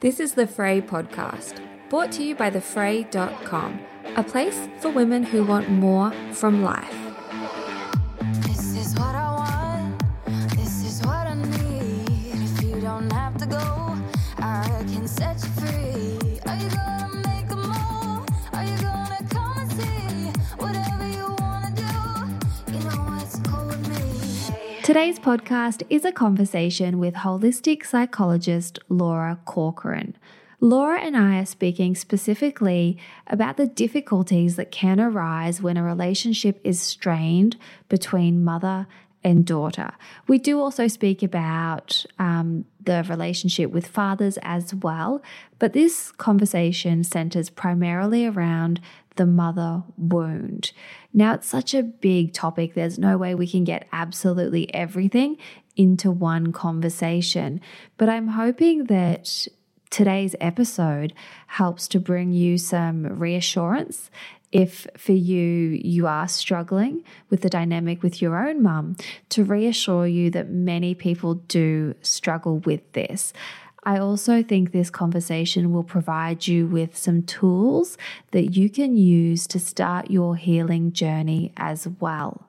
This is the Frae podcast, brought to you by thefrae.com, a place for women who want more from life. This is what I want. This is what I need. If you don't have to go, I can set you Today's podcast is a conversation with holistic psychologist Laura Corcoran. Laura and I are speaking specifically about the difficulties that can arise when a relationship is strained between mother and daughter. We do also speak about um, the relationship with fathers as well, but this conversation centers primarily around the mother wound. Now, it's such a big topic, there's no way we can get absolutely everything into one conversation, but I'm hoping that today's episode helps to bring you some reassurance if for you you are struggling with the dynamic with your own mum to reassure you that many people do struggle with this I also think this conversation will provide you with some tools that you can use to start your healing journey as well.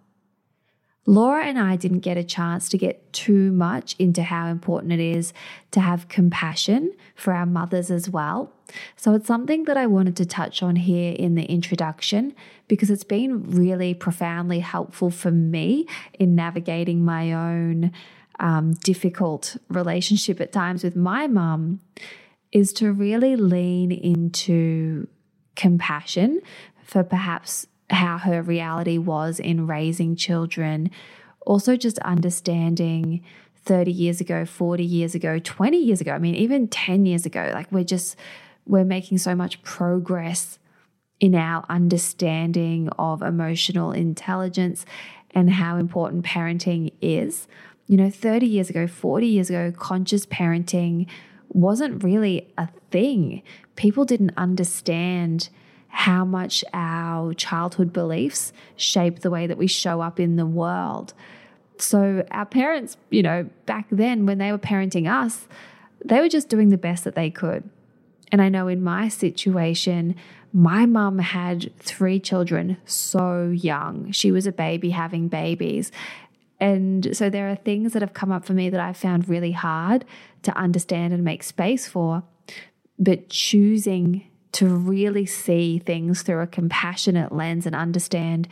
Laura and I didn't get a chance to get too much into how important it is to have compassion for our mothers as well. So it's something that I wanted to touch on here in the introduction because it's been really profoundly helpful for me in navigating my own um, difficult relationship at times with my mum. Is to really lean into compassion for perhaps how her reality was in raising children. Also, just understanding 30 years ago, 40 years ago, 20 years ago, I mean, even 10 years ago, like we're just, we're making so much progress in our understanding of emotional intelligence and how important parenting is. You know, 30 years ago, 40 years ago, conscious parenting wasn't really a thing. People didn't understand how much our childhood beliefs shape the way that we show up in the world. So, our parents, you know, back then when they were parenting us, they were just doing the best that they could. And I know in my situation, my mum had three children so young. She was a baby having babies. And so there are things that have come up for me that I found really hard to understand and make space for. But choosing to really see things through a compassionate lens and understand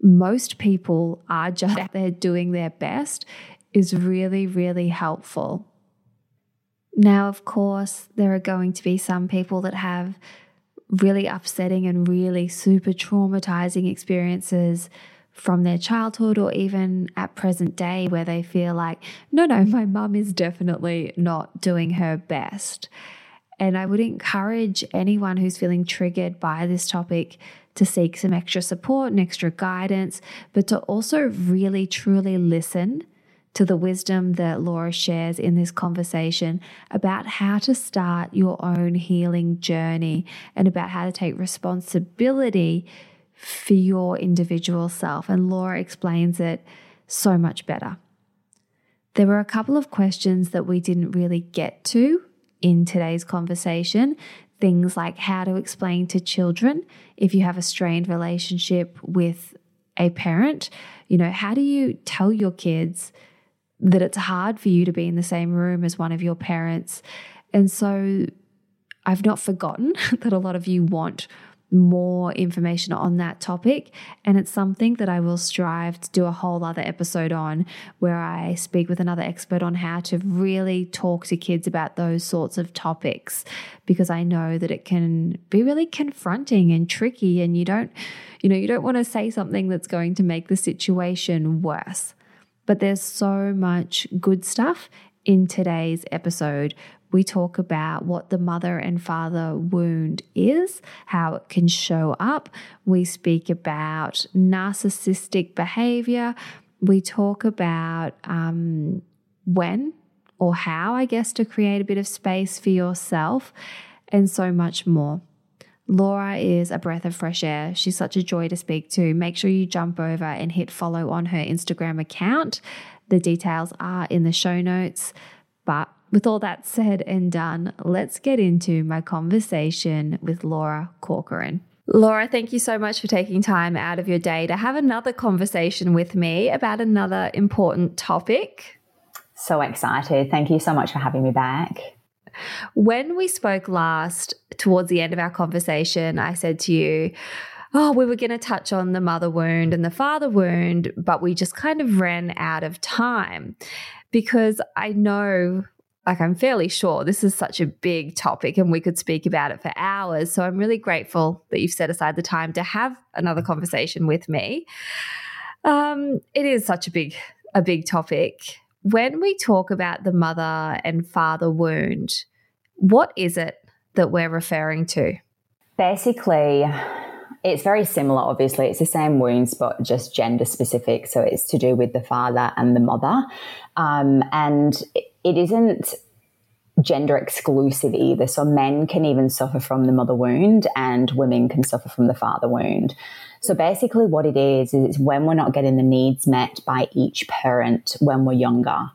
most people are just out there doing their best is really, really helpful. Now, of course, there are going to be some people that have really upsetting and really super traumatizing experiences from their childhood or even at present day where they feel like, no, no, my mum is definitely not doing her best. And I would encourage anyone who's feeling triggered by this topic to seek some extra support and extra guidance, but to also really truly listen to the wisdom that Laura shares in this conversation about how to start your own healing journey and about how to take responsibility for your individual self. And Laura explains it so much better. There were a couple of questions that we didn't really get to in today's conversation. Things like how to explain to children if you have a strained relationship with a parent. You know, how do you tell your kids that it's hard for you to be in the same room as one of your parents? And so I've not forgotten that a lot of you want more information on that topic. And it's something that I will strive to do a whole other episode on where I speak with another expert on how to really talk to kids about those sorts of topics because I know that it can be really confronting and tricky and you don't you know you don't want to say something that's going to make the situation worse. But there's so much good stuff In today's episode, we talk about what the mother and father wound is, how it can show up. We speak about narcissistic behavior. We talk about um, when or how, I guess, to create a bit of space for yourself, and so much more. Laura is a breath of fresh air. She's such a joy to speak to. Make sure you jump over and hit follow on her Instagram account. The details are in the show notes. But with all that said and done, let's get into my conversation with Laura Corcoran. Laura, thank you so much for taking time out of your day to have another conversation with me about another important topic. So excited. Thank you so much for having me back. When we spoke last, towards the end of our conversation, I said to you, Oh, we were going to touch on the mother wound and the father wound, but we just kind of ran out of time because I know like I'm fairly sure this is such a big topic and we could speak about it for hours. So I'm really grateful that you've set aside the time to have another conversation with me. Um, it is such a big a big topic. When we talk about the mother and father wound, what is it that we're referring to? Basically, it's very similar, obviously. It's the same wounds, but just gender specific. So it's to do with the father and the mother. Um, and it isn't gender exclusive either. So men can even suffer from the mother wound and women can suffer from the father wound. So basically, what it is, is it's when we're not getting the needs met by each parent when we're younger.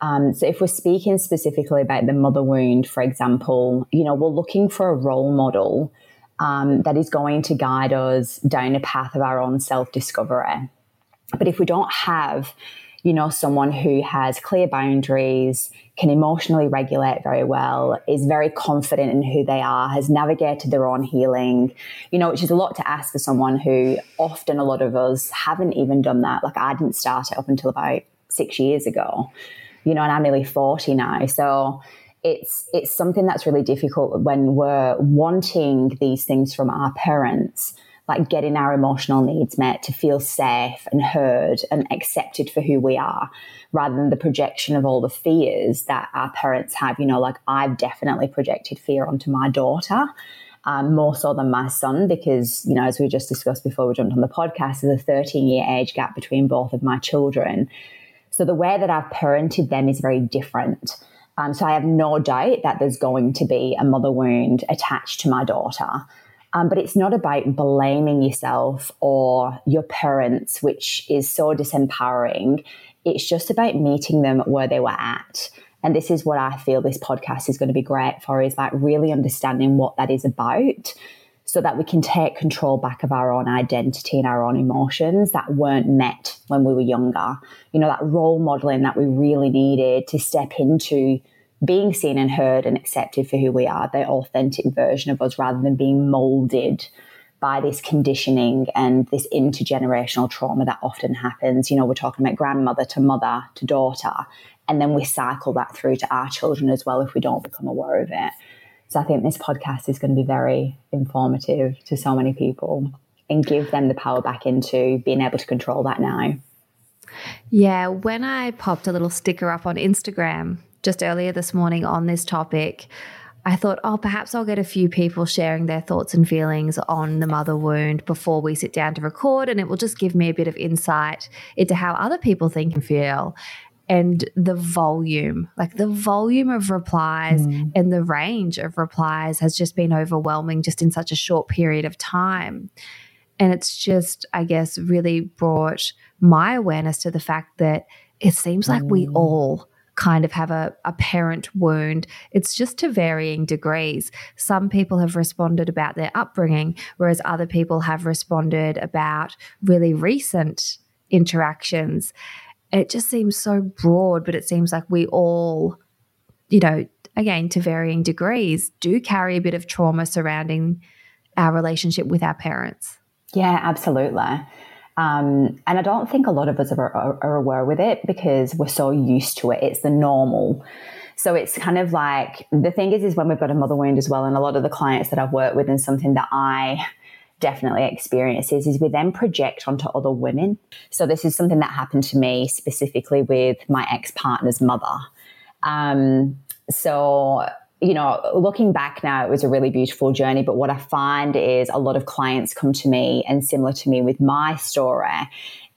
Um, so if we're speaking specifically about the mother wound, for example, you know, we're looking for a role model um, that is going to guide us down a path of our own self discovery. But if we don't have you know, someone who has clear boundaries, can emotionally regulate very well, is very confident in who they are, has navigated their own healing, you know, which is a lot to ask for someone who often a lot of us haven't even done that. Like I didn't start it up until about six years ago, you know, and I'm nearly 40 now. So it's it's something that's really difficult when we're wanting these things from our parents like getting our emotional needs met to feel safe and heard and accepted for who we are rather than the projection of all the fears that our parents have. You know like i've definitely projected fear onto my daughter um, more so than my son because you know as we just discussed before we jumped on the podcast there's a 13 year age gap between both of my children. So the way that i've parented them is very different um, so i have no doubt that there's going to be a mother wound attached to my daughter um, but it's not about blaming yourself or your parents, which is so disempowering. It's just about meeting them where they were at. And this is what I feel this podcast is going to be great for is like really understanding what that is about so that we can take control back of our own identity and our own emotions that weren't met when we were younger. You know, that role modeling that we really needed to step into being seen and heard and accepted for who we are, the authentic version of us, rather than being molded by this conditioning and this intergenerational trauma that often happens. You know, we're talking about grandmother to mother to daughter, and then we cycle that through to our children as well if we don't become aware of it. So I think this podcast is going to be very informative to so many people and give them the power back into being able to control that now. Yeah, when I popped a little sticker up on Instagram just earlier this morning on this topic, I thought, oh, perhaps I'll get a few people sharing their thoughts and feelings on the mother wound before we sit down to record, and it will just give me a bit of insight into how other people think and feel. And the volume, like the volume of replies mm. and the range of replies has just been overwhelming just in such a short period of time. And it's just, I guess, really brought my awareness to the fact that it seems like we all kind of have a, a parent wound. It's just to varying degrees. Some people have responded about their upbringing, whereas other people have responded about really recent interactions. It just seems so broad, but it seems like we all, you know, again, to varying degrees, do carry a bit of trauma surrounding our relationship with our parents. Yeah, absolutely. Um, and I don't think a lot of us are, are, are aware with it because we're so used to it. It's the normal. So it's kind of like the thing is, is when we've got a mother wound as well, and a lot of the clients that I've worked with, and something that I definitely experience is, is we then project onto other women. So this is something that happened to me specifically with my ex partner's mother. Um, so, you know, looking back now, it was a really beautiful journey. But what I find is a lot of clients come to me, and similar to me with my story,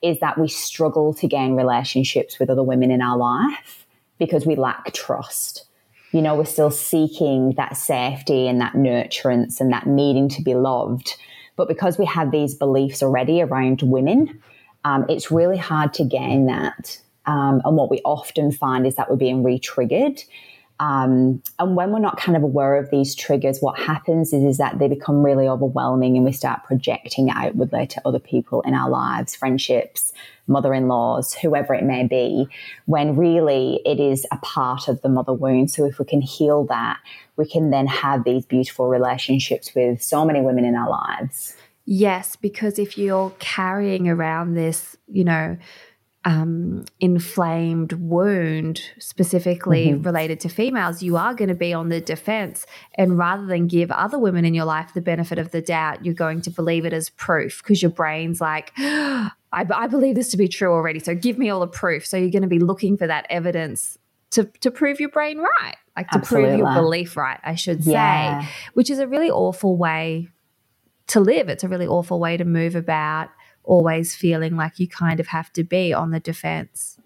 is that we struggle to gain relationships with other women in our life because we lack trust. You know, we're still seeking that safety and that nurturance and that needing to be loved. But because we have these beliefs already around women, um, it's really hard to gain that. Um, and what we often find is that we're being re triggered. Um, and when we're not kind of aware of these triggers, what happens is, is that they become really overwhelming and we start projecting outwardly to other people in our lives, friendships, mother in laws, whoever it may be, when really it is a part of the mother wound. So if we can heal that, we can then have these beautiful relationships with so many women in our lives. Yes, because if you're carrying around this, you know, um, inflamed wound, specifically mm-hmm. related to females, you are going to be on the defense. And rather than give other women in your life the benefit of the doubt, you're going to believe it as proof because your brain's like, I, I believe this to be true already. So give me all the proof. So you're going to be looking for that evidence to, to prove your brain right, like to Absolutely. prove your belief right, I should yeah. say, which is a really awful way to live. It's a really awful way to move about, always feeling like you kind of have to be on the defense.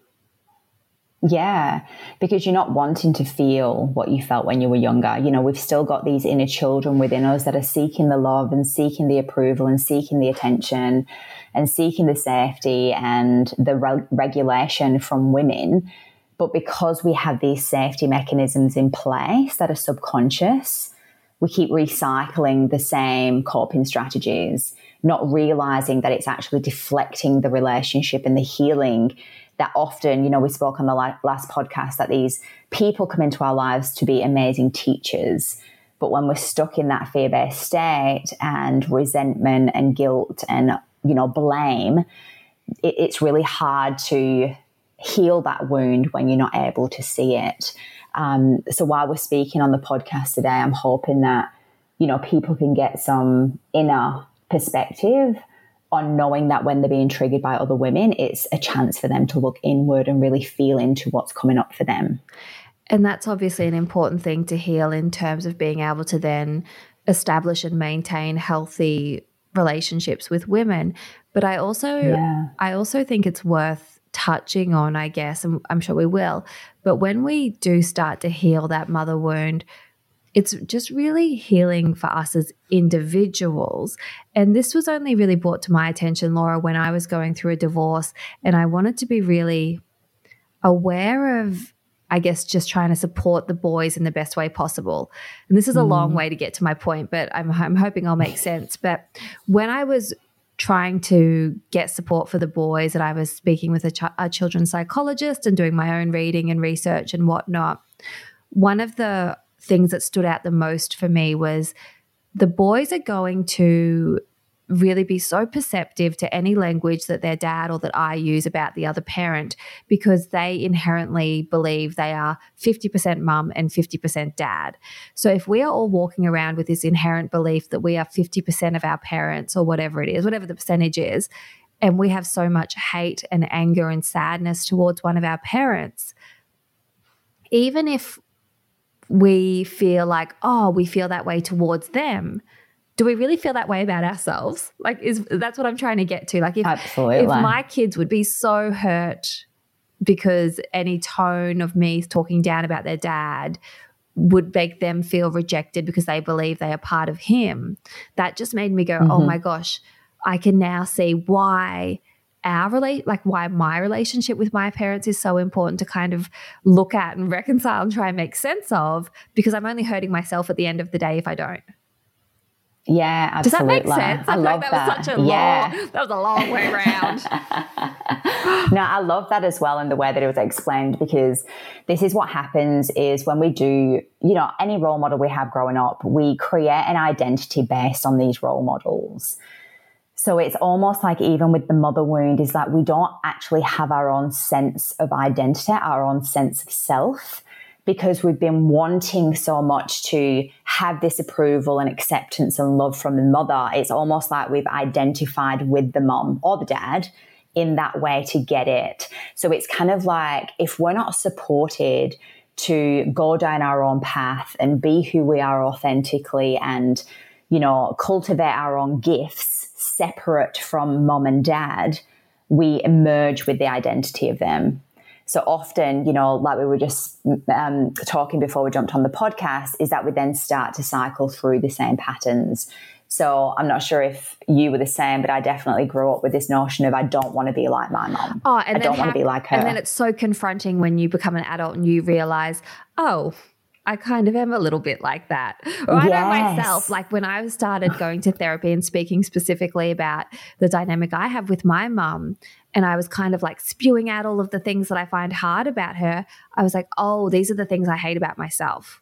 Yeah, because you're not wanting to feel what you felt when you were younger. You know, we've still got these inner children within us that are seeking the love and seeking the approval and seeking the attention and seeking the safety and the re- regulation from women. But because we have these safety mechanisms in place that are subconscious, we keep recycling the same coping strategies, not realizing that it's actually deflecting the relationship and the healing that often, you know, we spoke on the last podcast that these people come into our lives to be amazing teachers. But when we're stuck in that fear based state and resentment and guilt and, you know, blame, it, it's really hard to heal that wound when you're not able to see it. Um, so while we're speaking on the podcast today, I'm hoping that, you know, people can get some inner perspective on knowing that when they're being triggered by other women, it's a chance for them to look inward and really feel into what's coming up for them. And that's obviously an important thing to heal in terms of being able to then establish and maintain healthy relationships with women. But I also yeah. I also think it's worth touching on, I guess, and I'm sure we will. But when we do start to heal that mother wound, it's just really healing for us as individuals. And this was only really brought to my attention, Laura, when I was going through a divorce and I wanted to be really aware of, I guess, just trying to support the boys in the best way possible. And this is a mm. long way to get to my point, but I'm, I'm hoping I'll make sense. But when I was trying to get support for the boys and I was speaking with a, ch- a, children's psychologist and doing my own reading and research and whatnot. One of the things that stood out the most for me was the boys are going to really be so perceptive to any language that their dad or that I use about the other parent because they inherently believe they are 50% mum and 50% dad. So if we are all walking around with this inherent belief that we are 50% of our parents or whatever it is, whatever the percentage is, and we have so much hate and anger and sadness towards one of our parents, even if we feel like, oh, we feel that way towards them, do we really feel that way about ourselves? Like, is that's what I'm trying to get to? Like, if Absolutely. if my kids would be so hurt because any tone of me talking down about their dad would make them feel rejected because they believe they are part of him, that just made me go, oh mm-hmm. oh my gosh, I can now see why our relate like why my relationship with my parents is so important to kind of look at and reconcile and try and make sense of because I'm only hurting myself at the end of the day if I don't. Yeah, absolutely. Does that make sense? I, I love that. that. Was such a yeah. long, that was a long way around. no, I love that as well in the way that it was explained because this is what happens is when we do, you know, any role model we have growing up, we create an identity based on these role models. So it's almost like even with the mother wound is that we don't actually have our own sense of identity, our own sense of self because we've been wanting so much to have this approval and acceptance and love from the mother. It's almost like we've identified with the mom or the dad in that way to get it. So it's kind of like if we're not supported to go down our own path and be who we are authentically and, you know, cultivate our own gifts separate from mom and dad, we emerge with the identity of them. So often, you know, like we were just um, talking before we jumped on the podcast, is that we then start to cycle through the same patterns. So I'm not sure if you were the same, but I definitely grew up with this notion of I don't want to be like my mom. Oh, and I don't want to be like her. And then it's so confronting when you become an adult and you realize, oh, I kind of am a little bit like that. Or I know myself, like when I started going to therapy and speaking specifically about the dynamic I have with my mum, and I was kind of like spewing out all of the things that I find hard about her, I was like, oh, these are the things I hate about myself.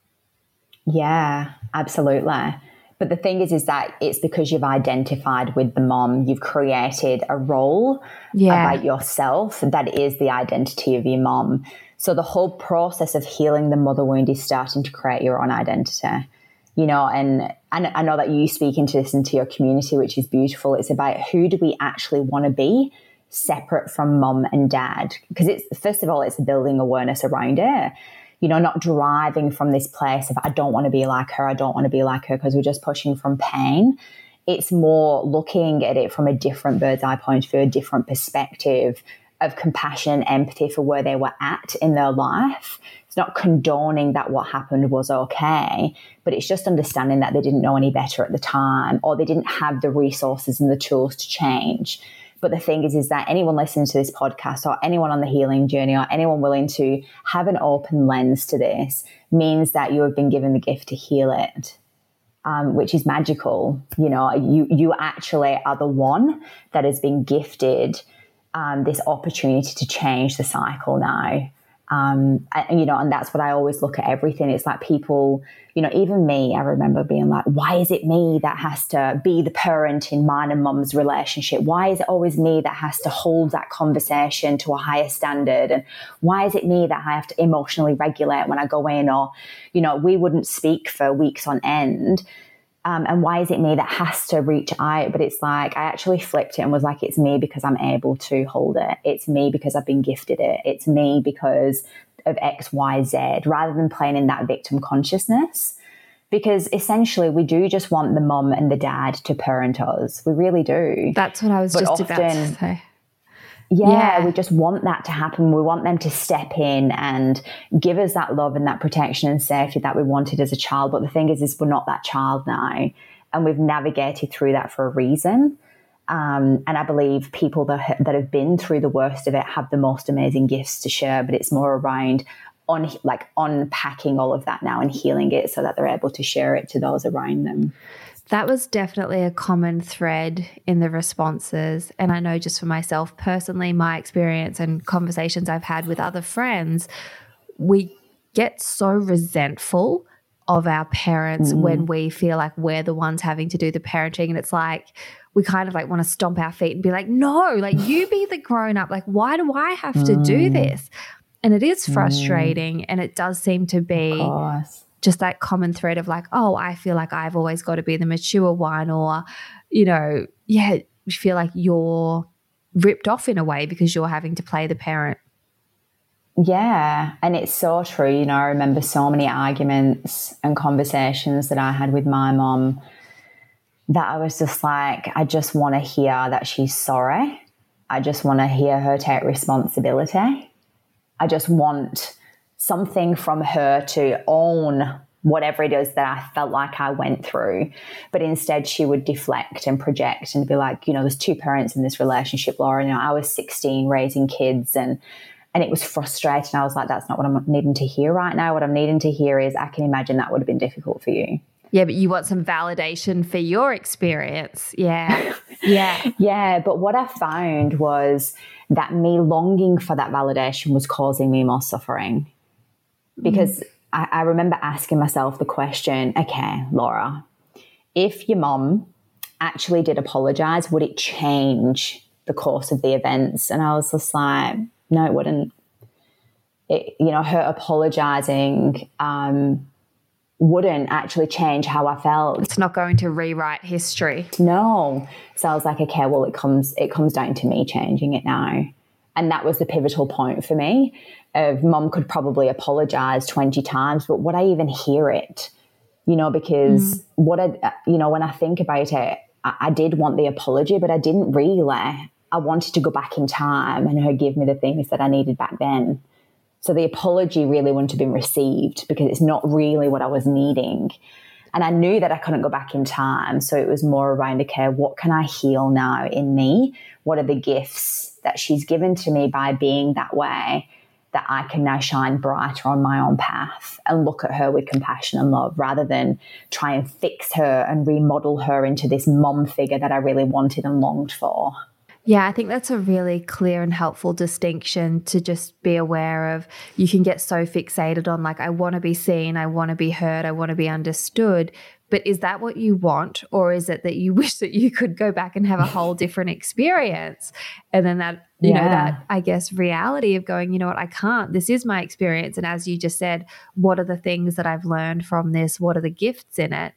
Yeah, absolutely. But the thing is, is that it's because you've identified with the mom, you've created a role Yeah. about yourself that is the identity of your mom. So the whole process of healing the mother wound is starting to create your own identity. You know, and, and I know that you speak into this into your community, which is beautiful. It's about who do we actually want to be separate from mom and dad? Because it's first of all, it's building awareness around it you know, not driving from this place of I don't want to be like her, I don't want to be like her because we're just pushing from pain. It's more looking at it from a different bird's eye point of view, a different perspective of compassion empathy for where they were at in their life. It's not condoning that what happened was okay, but it's just understanding that they didn't know any better at the time or they didn't have the resources and the tools to change. But the thing is, is that anyone listening to this podcast or anyone on the healing journey or anyone willing to have an open lens to this means that you have been given the gift to heal it. Um, which is magical. You know, you you actually are the one that has been gifted um, this opportunity to change the cycle now. Um, and, you know, and that's what I always look at everything. It's like people, you know, even me, I remember being like, why is it me that has to be the parent in mine and mum's relationship? Why is it always me that has to hold that conversation to a higher standard? And why is it me that I have to emotionally regulate when I go in? Or, you know, we wouldn't speak for weeks on end. Um, and why is it me that has to reach out? But it's like I actually flipped it and was like, it's me because I'm able to hold it. It's me because I've been gifted it. It's me because of X, Y, Z, rather than playing in that victim consciousness. Because essentially, we do just want the mom and the dad to parent us. We really do. That's what I was But just about to say. Yeah, Yeah. we just want that to happen. We want them to step in and give us that love and that protection and safety that we wanted as a child. But the thing is, is we're not that child now, and we've navigated through that for a reason. Um, and I believe people that that have been through the worst of it have the most amazing gifts to share. But it's more around on like unpacking all of that now and healing it so that they're able to share it to those around them. That was definitely a common thread in the responses. And I know just for myself personally, my experience and conversations I've had with other friends, we get so resentful of our parents mm. when we feel like we're the ones having to do the parenting. And it's like, we kind of like want to stomp our feet and be like, no, like you be the grown up. Like, why do I have to do mm. this? And it is mm. frustrating. And it does seem to be. Just that common thread of like, oh, I feel like I've always got to be the mature one, or, you know, yeah, you feel like you're ripped off in a way because you're having to play the parent. Yeah, and it's so true. You know, I remember so many arguments and conversations that I had with my mom that I was just like, I just want to hear that she's sorry. I just want to hear her take responsibility. I just want something from her to own whatever it is that I felt like I went through. But instead, she would deflect and project and be like, you know, there's two parents in this relationship, Laura. You know, I was 16 raising kids and and it was frustrating. I was like, that's not what I'm needing to hear right now. What I'm needing to hear is, I can imagine that would have been difficult for you. Yeah, but you want some validation for your experience. Yeah. Yeah. Yeah, but what I found was that me longing for that validation was causing me more suffering. Because I, I remember asking myself the question okay, Laura, if your mom actually did apologize, would it change the course of the events? And I was just like, no, it wouldn't. It, you know, her apologizing um, wouldn't actually change how I felt. It's not going to rewrite history. No. So I was like, okay, well, it comes it comes down to me changing it now, and that was the pivotal point for me. Of mom could probably apologize 20 times, but would I even hear it? You know, because mm. what I, you know, when I think about it, I, I did want the apology, but I didn't really. I wanted to go back in time and her give me the things that I needed back then. So the apology really wouldn't have been received because it's not really what I was needing. And I knew that I couldn't go back in time. So it was more around, okay, what can I heal now in me? What are the gifts that she's given to me by being that way that I can now shine brighter on my own path and look at her with compassion and love rather than try and fix her and remodel her into this mom figure that I really wanted and longed for. Yeah, I think that's a really clear and helpful distinction to just be aware of. You can get so fixated on, like, I want to be seen, I want to be heard, I want to be understood. But is that what you want? Or is it that you wish that you could go back and have a whole different experience? And then that, you yeah. know, that, I guess, reality of going, you know what, I can't. This is my experience. And as you just said, what are the things that I've learned from this? What are the gifts in it?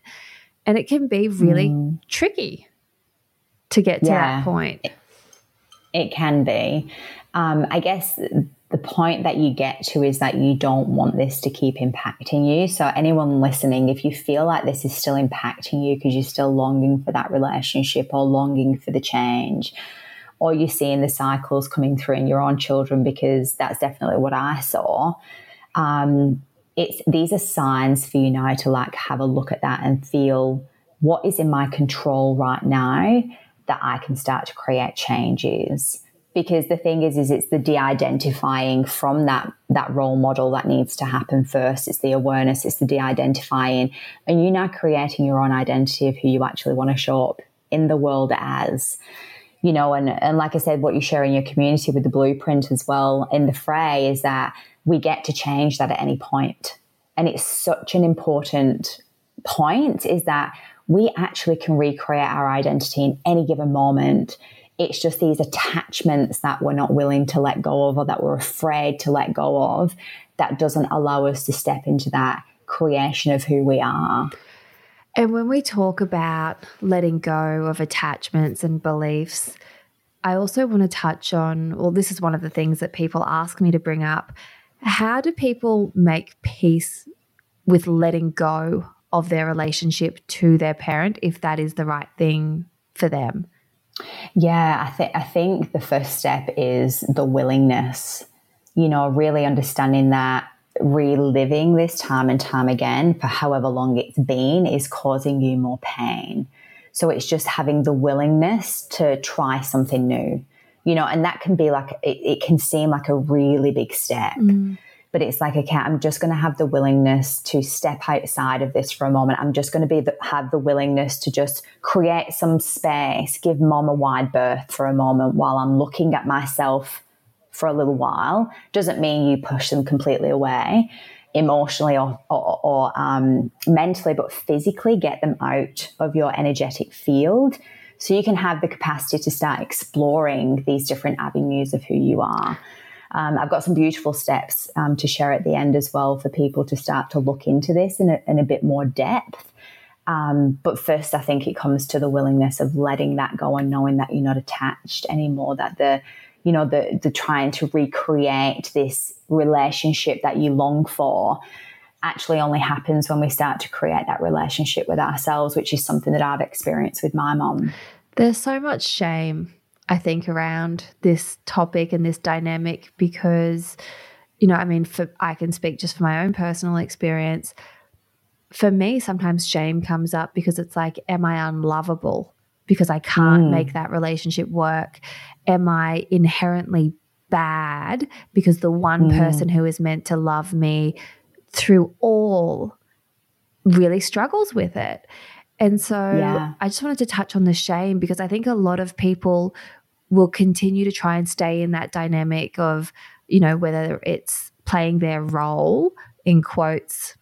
And it can be really mm. tricky to get to yeah. that point. It can be. Um, I guess the point that you get to is that you don't want this to keep impacting you. So, anyone listening, if you feel like this is still impacting you because you're still longing for that relationship or longing for the change, or you're seeing the cycles coming through in your own children, because that's definitely what I saw. Um, it's these are signs for you now to like have a look at that and feel what is in my control right now that I can start to create changes. Because the thing is, is it's the de-identifying from that that role model that needs to happen first. It's the awareness, it's the de-identifying, and you now creating your own identity of who you actually want to show up in the world as you know, and, and like I said, what you share in your community with the blueprint as well in the Frae is that we get to change that at any point. And it's such an important point is that we actually can recreate our identity in any given moment. It's just these attachments that we're not willing to let go of or that we're afraid to let go of that doesn't allow us to step into that creation of who we are. And when we talk about letting go of attachments and beliefs, I also want to touch on, well, this is one of the things that people ask me to bring up. How do people make peace with letting go of their relationship to their parent if that is the right thing for them? Yeah, I think I think the first step is the willingness. You know, really understanding that reliving this time and time again for however long it's been is causing you more pain. So it's just having the willingness to try something new. You know, and that can be like it, it can seem like a really big step. Mm but it's like okay i'm just going to have the willingness to step outside of this for a moment i'm just going to be the, have the willingness to just create some space give mom a wide berth for a moment while i'm looking at myself for a little while doesn't mean you push them completely away emotionally or, or, or um, mentally but physically get them out of your energetic field so you can have the capacity to start exploring these different avenues of who you are um, I've got some beautiful steps um, to share at the end as well for people to start to look into this in a, in a bit more depth. Um, but first, I think it comes to the willingness of letting that go and knowing that you're not attached anymore. That the, you know, the the trying to recreate this relationship that you long for actually only happens when we start to create that relationship with ourselves, which is something that I've experienced with my mom. There's so much shame I think, around this topic and this dynamic because, you know, I mean, for I can speak just for my own personal experience. For me, sometimes shame comes up because it's like, am I unlovable? Because I can't mm. make that relationship work. Am I inherently bad because the one mm. person who is meant to love me through all really struggles with it? And so yeah. I just wanted to touch on the shame because I think a lot of people will continue to try and stay in that dynamic of, you know, whether it's playing their role in quotes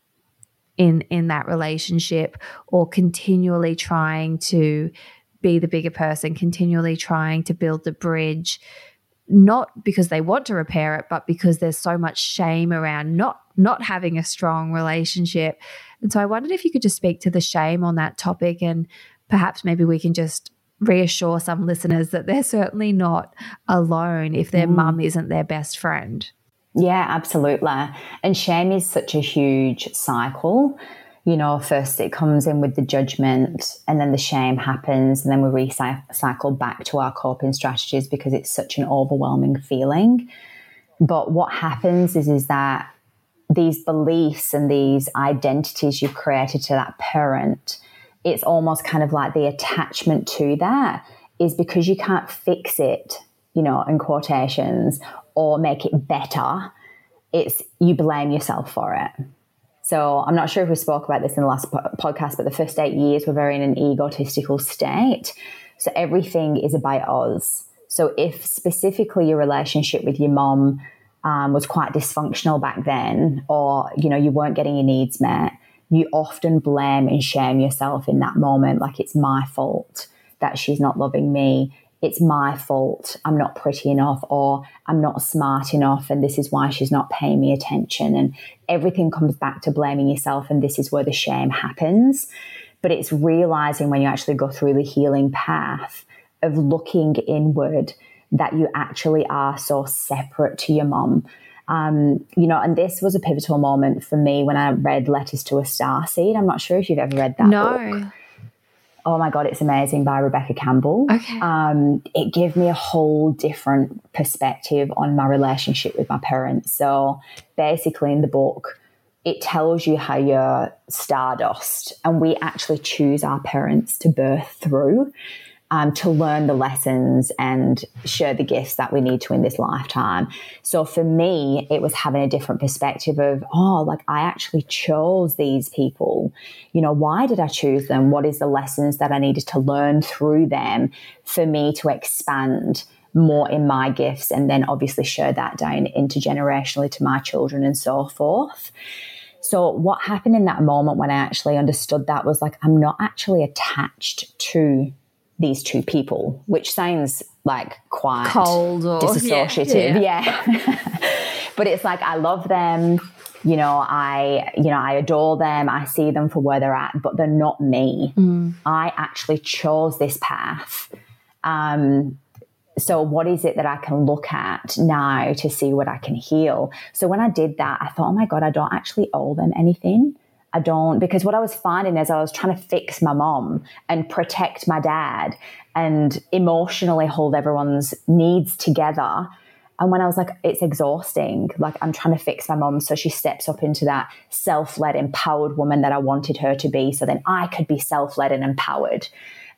in in that relationship or continually trying to be the bigger person, continually trying to build the bridge not because they want to repair it but because there's so much shame around not not having a strong relationship. And so I wondered if you could just speak to the shame on that topic and perhaps maybe we can just reassure some listeners that they're certainly not alone if their mm. mum isn't their best friend. Yeah, absolutely. And shame is such a huge cycle. You know, first it comes in with the judgment, and then the shame happens, and then we recycle back to our coping strategies because it's such an overwhelming feeling. But what happens is, is that these beliefs and these identities you've created to that parent, it's almost kind of like the attachment to that is because you can't fix it, you know, in quotations, or make it better. It's you blame yourself for it. So I'm not sure if we spoke about this in the last po- podcast, but the first eight years were very in an egotistical state. So everything is about us. So if specifically your relationship with your mom um, was quite dysfunctional back then, or you know you weren't getting your needs met, you often blame and shame yourself in that moment, like it's my fault that she's not loving me. It's my fault. I'm not pretty enough, or I'm not smart enough, and this is why she's not paying me attention. And everything comes back to blaming yourself, and this is where the shame happens. But it's realizing when you actually go through the healing path of looking inward that you actually are so separate to your mom. Um, you know, and this was a pivotal moment for me when I read Letters to a Starseed. I'm not sure if you've ever read that no. book. Oh my God, it's amazing by Rebecca Campbell. Okay. Um, it gave me a whole different perspective on my relationship with my parents. So basically, in the book, it tells you how you're stardust, and we actually choose our parents to birth through um, to learn the lessons and share the gifts that we need to in this lifetime. So for me, it was having a different perspective of, oh, like I actually chose these people. You know, why did I choose them? What is the lessons that I needed to learn through them for me to expand? more in my gifts and then obviously share that down intergenerationally to my children and so forth. So, what happened in that moment when I actually understood that was like, I'm not actually attached to these two people, which sounds like quite cold or disassociative. Yeah. yeah. but it's like I love them. You know, I you know, I adore them. I see them for where they're at, but they're not me. Mm. I actually chose this path. Um, so what is it that I can look at now to see what I can heal? So when I did that, I thought, oh my God, I don't actually owe them anything. I don't, because what I was finding is I was trying to fix my mom and protect my dad and emotionally hold everyone's needs together. And when I was like, it's exhausting, like I'm trying to fix my mom. So she steps up into that self led, empowered woman that I wanted her to be. So then I could be self led and empowered.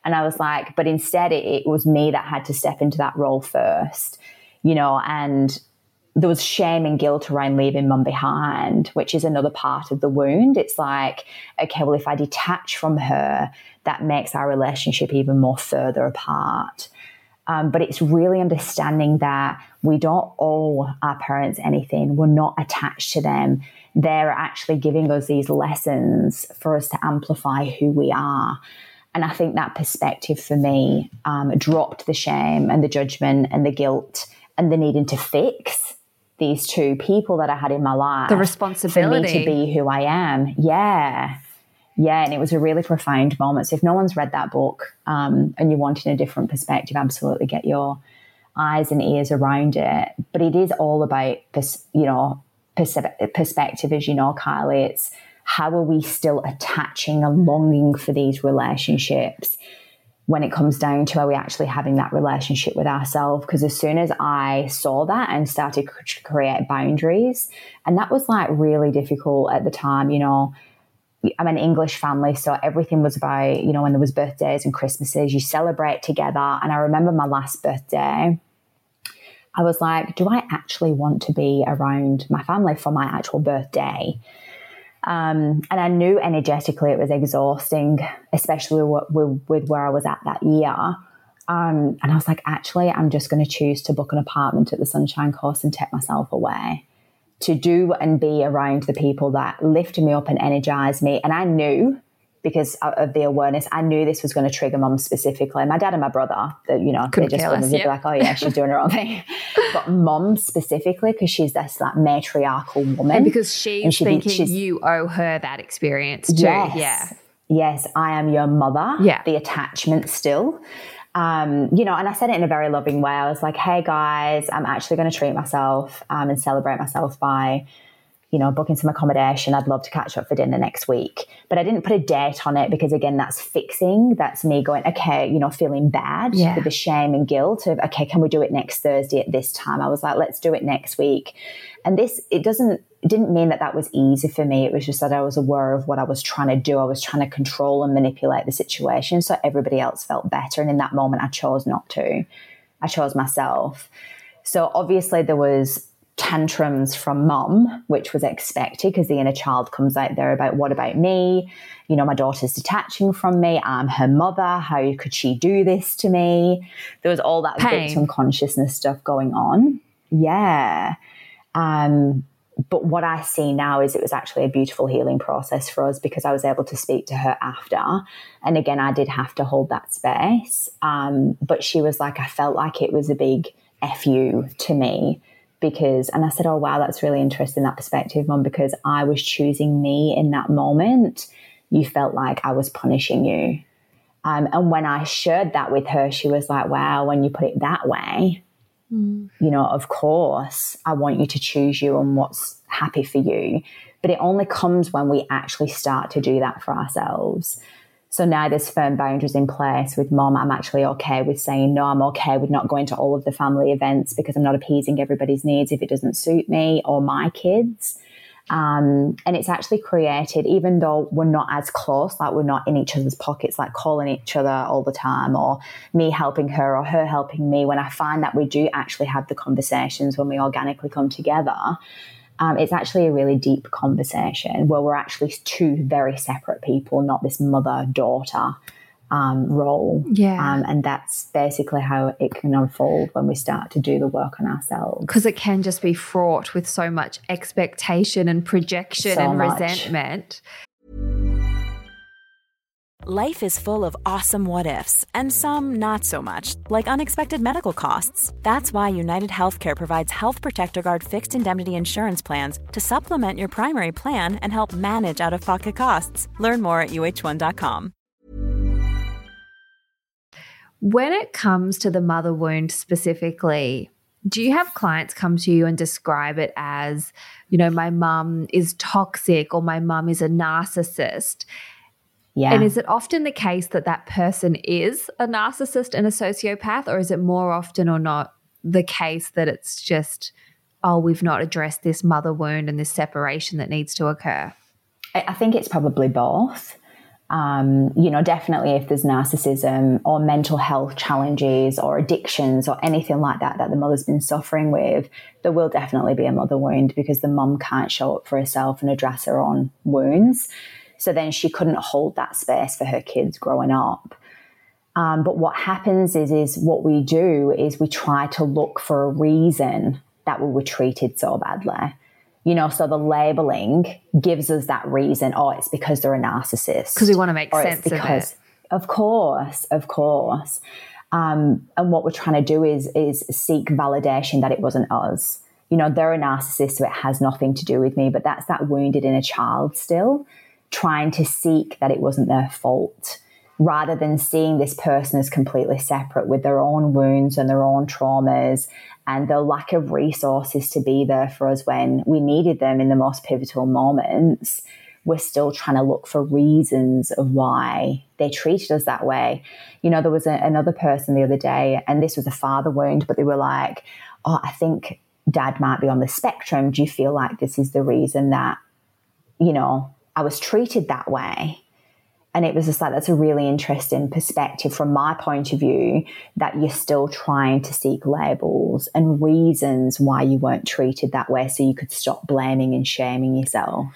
And I was like, but instead it, it was me that had to step into that role first, you know, and there was shame and guilt around leaving mum behind, which is another part of the wound. It's like, okay, well, if I detach from her, that makes our relationship even more further apart. Um, but it's really understanding that we don't owe our parents anything. We're not attached to them. They're actually giving us these lessons for us to amplify who we are. And I think that perspective for me um, dropped the shame and the judgment and the guilt and the needing to fix these two people that I had in my life. The responsibility. For me to be who I am. Yeah. Yeah. And it was a really profound moment. So if no one's read that book um, and you're wanting a different perspective, absolutely get your eyes and ears around it. But it is all about, pers- you know, pers- perspective, as you know, Kylie. It's how are we still attaching a longing for these relationships? When it comes down to are we actually having that relationship with ourselves? Because as soon as i saw that and started to create boundaries and that was like really difficult at the time you know. I'm an english family so everything was about you know when there was birthdays and christmases you celebrate together. And i remember my last birthday i was like do i actually want to be around my family for my actual birthday um, and I knew energetically it was exhausting, especially with, with where I was at that year. Um, and I was like, actually, I'm just going to choose to book an apartment at the Sunshine Coast and take myself away to do and be around the people that lifted me up and energized me. And I knew because of the awareness, I knew this was going to trigger mum specifically. My dad and my brother, that you know, Couldn't they just be like, "Oh yeah, she's doing her own thing." but mum specifically, because she's this like matriarchal woman, and because she's and she thinking she's, you owe her that experience too. Yes, yeah, yes, I am your mother. Yeah, the attachment still. Um, you know, and I said it in a very loving way. I was like, hey guys, I'm actually going to treat myself um, and celebrate myself by you know, booking some accommodation. I'd love to catch up for dinner next week. But I didn't put a date on it because, again, that's fixing. That's me going, okay, you know, feeling bad Yeah. with the shame and guilt of, okay, can we do it next Thursday at this time? I was like, let's do it next week. And this, it doesn't, it didn't mean that that was easy for me. It was just that I was aware of what I was trying to do. I was trying to control and manipulate the situation so everybody else felt better. And in that moment, I chose not to. I chose myself. So obviously, there was tantrums from mum, which was expected because the inner child comes out there about what about me? You know, my daughter's detaching from me. I'm her mother. How could she do this to me? There was all that Pain. victim consciousness stuff going on. Yeah. Um, but what I see now is it was actually a beautiful healing process for us because I was able to speak to her after. And again, I did have to hold that space. Um, but she was like, I felt like it was a big fu to me because, and I said, Oh, wow, that's really interesting, that perspective, Mom, because I was choosing me in that moment. You felt like I was punishing you. Um, and when I shared that with her, she was like, Wow, when you put it that way, you know, of course, I want you to choose you and what's happy for you. But it only comes when we actually start to do that for ourselves. So now there's firm boundaries in place with mom. I'm actually okay with saying no. I'm okay with not going to all of the family events because I'm not appeasing everybody's needs if it doesn't suit me or my kids. Um, and it's actually created, even though we're not as close, like we're not in each other's pockets, like calling each other all the time, or me helping her or her helping me. When I find that we do actually have the conversations when we organically come together, um, it's actually a really deep conversation where we're actually two very separate people, not this mother daughter um, role. Yeah. Um, and that's basically how it can unfold when we start to do the work on ourselves. because it can just be fraught with so much expectation and projection So and much. resentment. Life is full of awesome what ifs, and some not so much, like unexpected medical costs. That's why United Healthcare provides Health Protector Guard fixed indemnity insurance plans to supplement your primary plan and help manage out of pocket costs. Learn more at uhone.com. When it comes to the mother wound specifically, do you have clients come to you and describe it as, you know, my mum is toxic or my mum is a narcissist? Yeah. And is it often the case that that person is a narcissist and a sociopath, or is it more often or not the case that it's just, oh, we've not addressed this mother wound and this separation that needs to occur? I I think it's probably both. Um, you know, definitely if there's narcissism or mental health challenges or addictions or anything like that that the mother's been suffering with, there will definitely be a mother wound because the mum can't show up for herself and address her own wounds. So then she couldn't hold that space for her kids growing up. Um, but what happens is, is what we do is we try to look for a reason that we were treated so badly. You know, so the labeling gives us that reason. Oh, it's because they're a narcissist. Because we wanna make Or sense of it. Of course, of course. Um, and what we're trying to do is is seek validation that it wasn't us. You know, they're a narcissist, so it has nothing to do with me. But that's that wounded inner child still trying to seek that it wasn't their fault rather than seeing this person as completely separate with their own wounds and their own traumas and the lack of resources to be there for us when we needed them in the most pivotal moments. We're still trying to look for reasons of why they treated us that way. You know, there was a, another person the other day, and this was a father wound, but they were like, Oh, I think dad might be on the spectrum. Do you feel like this is the reason that, you know, I was treated that way? And it was just like, that's a really interesting perspective from my point of view that you're still trying to seek labels and reasons why you weren't treated that way so you could stop blaming and shaming yourself.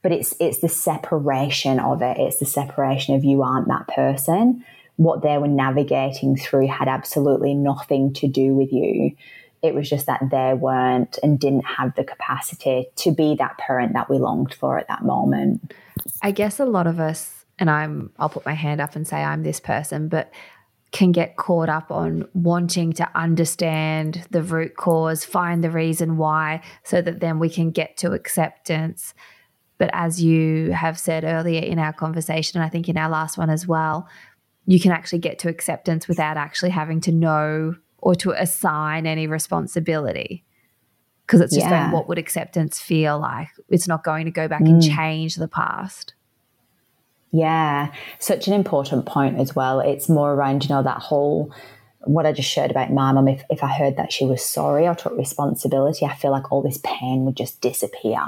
But it's it's the separation of it. It's the separation of you aren't that person. What they were navigating through had absolutely nothing to do with you. It was just that they weren't and didn't have the capacity to be that parent that we longed for at that moment. I guess a lot of us, and I'm, I'll put my hand up and say I'm this person, but can get caught up on wanting to understand the root cause, find the reason why, so that then we can get to acceptance. But as you have said earlier in our conversation, and I think in our last one as well, you can actually get to acceptance without actually having to know or to assign any responsibility. Because it's just Yeah. then what would acceptance feel like? It's not going to go back and mm. change the past. Yeah, such an important point as well. It's more around, you know, that whole what I just shared about my mum. If, if I heard that she was sorry or took responsibility, I feel like all this pain would just disappear.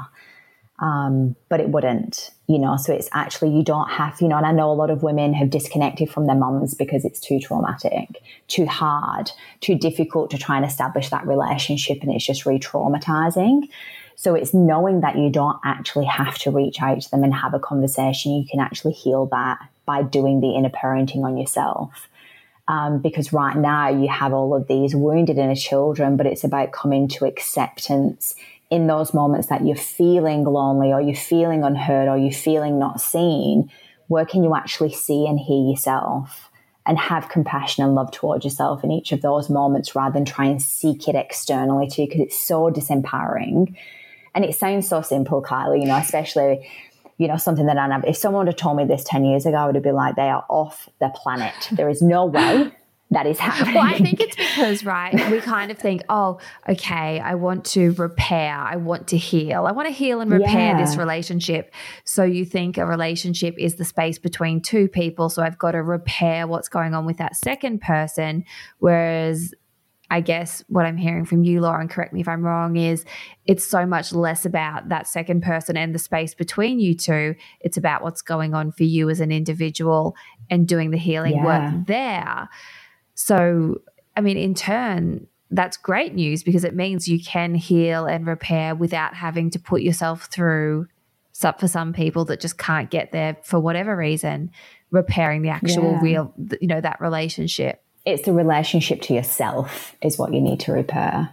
Um, but it wouldn't, you know. So it's actually, you don't have, you know, and I know a lot of women have disconnected from their mums because it's too traumatic, too hard, too difficult to try and establish that relationship, and it's just re traumatizing. So it's knowing that you don't actually have to reach out to them and have a conversation. You can actually heal that by doing the inner parenting on yourself. Um, because right now you have all of these wounded inner children, but it's about coming to acceptance in those moments that you're feeling lonely or you're feeling unheard or you're feeling not seen. Where can you actually see and hear yourself? and have compassion and love towards yourself in each of those moments rather than try and seek it externally too, because it's so disempowering. And it sounds so simple, Kylie, you know, especially, you know, something that I know. If someone had told me this 10 years ago, I would have been like, they are off the planet. There is no way that is happening. Well, I think it's because, right, we kind of think, oh, okay, I want to repair, I want to heal, I want to heal and repair Yeah. this relationship. So you think a relationship is the space between two people. So I've got to repair what's going on with that second person. Whereas I guess what I'm hearing from you, Laura, correct me if I'm wrong, is it's so much less about that second person and the space between you two. It's about what's going on for you as an individual and doing the healing Yeah. work there. So, I mean, in turn, that's great news because it means you can heal and repair without having to put yourself through for some people that just can't get there for whatever reason, repairing the actual Yeah. real, you know, that relationship. it's the relationship to yourself is what you need to repair.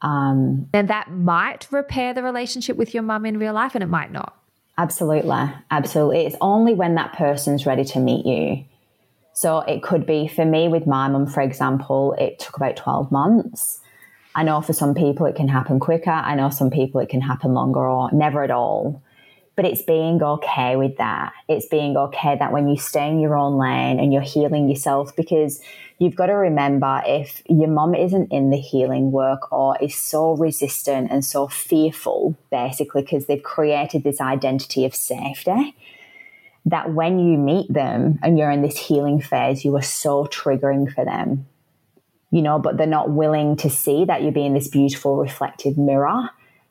Um, And that might repair the relationship with your mum in real life and it might not. Absolutely. Absolutely. It's only when that person's ready to meet you. So it could be for me with my mum, for example, it took about 12 months. I know for some people it can happen quicker. I know some people it can happen longer or never at all. But it's being okay with that. It's being okay that when you stay in your own lane and you're healing yourself, because you've got to remember if your mum isn't in the healing work or is so resistant and so fearful, basically, because they've created this identity of safety, that when you meet them and you're in this healing phase, you are so triggering for them. You know, but they're not willing to see that you're being this beautiful, reflective mirror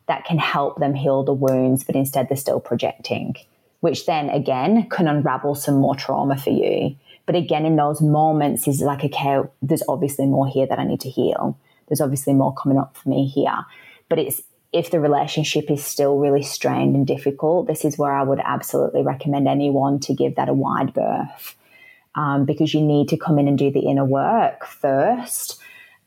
that can help them heal the wounds, but instead they're still projecting, which then again can unravel some more trauma for you. But again, in those moments, is like, okay, there's obviously more here that I need to heal. There's obviously more coming up for me here. But it's if the relationship is still really strained and difficult, this is where I would absolutely recommend anyone to give that a wide berth. Um, because you need to come in and do the inner work first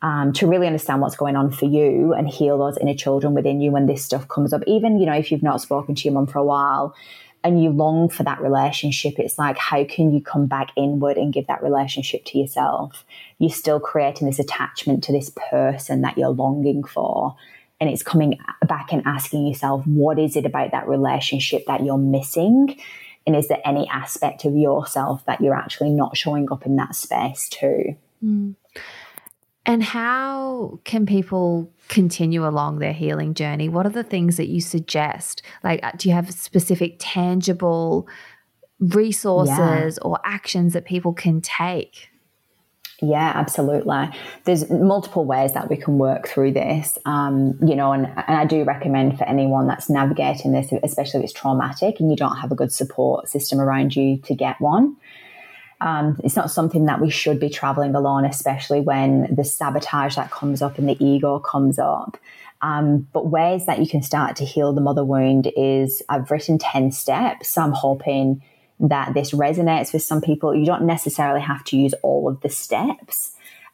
um, to really understand what's going on for you and heal those inner children within you when this stuff comes up. Even, you know, if you've not spoken to your mum for a while and you long for that relationship, it's like, how can you come back inward and give that relationship to yourself? You're still creating this attachment to this person that you're longing for. And it's coming back and asking yourself, what is it about that relationship that you're missing? And is there any aspect of yourself that you're actually not showing up in that space too? And how can people continue along their healing journey? What are the things that you suggest? Like, uh, do you have specific tangible resources or actions that people can take? Yeah, absolutely. There's multiple ways that we can work through this, um, you know, and, and I do recommend for anyone that's navigating this, especially if it's traumatic and you don't have a good support system around you to get one. Um, it's not something that we should be traveling alone, especially when the sabotage that comes up and the ego comes up. Um, but ways that you can start to heal the mother wound is I've written 10 steps. I'm hoping that this resonates with some people. You don't necessarily have to use all of the steps.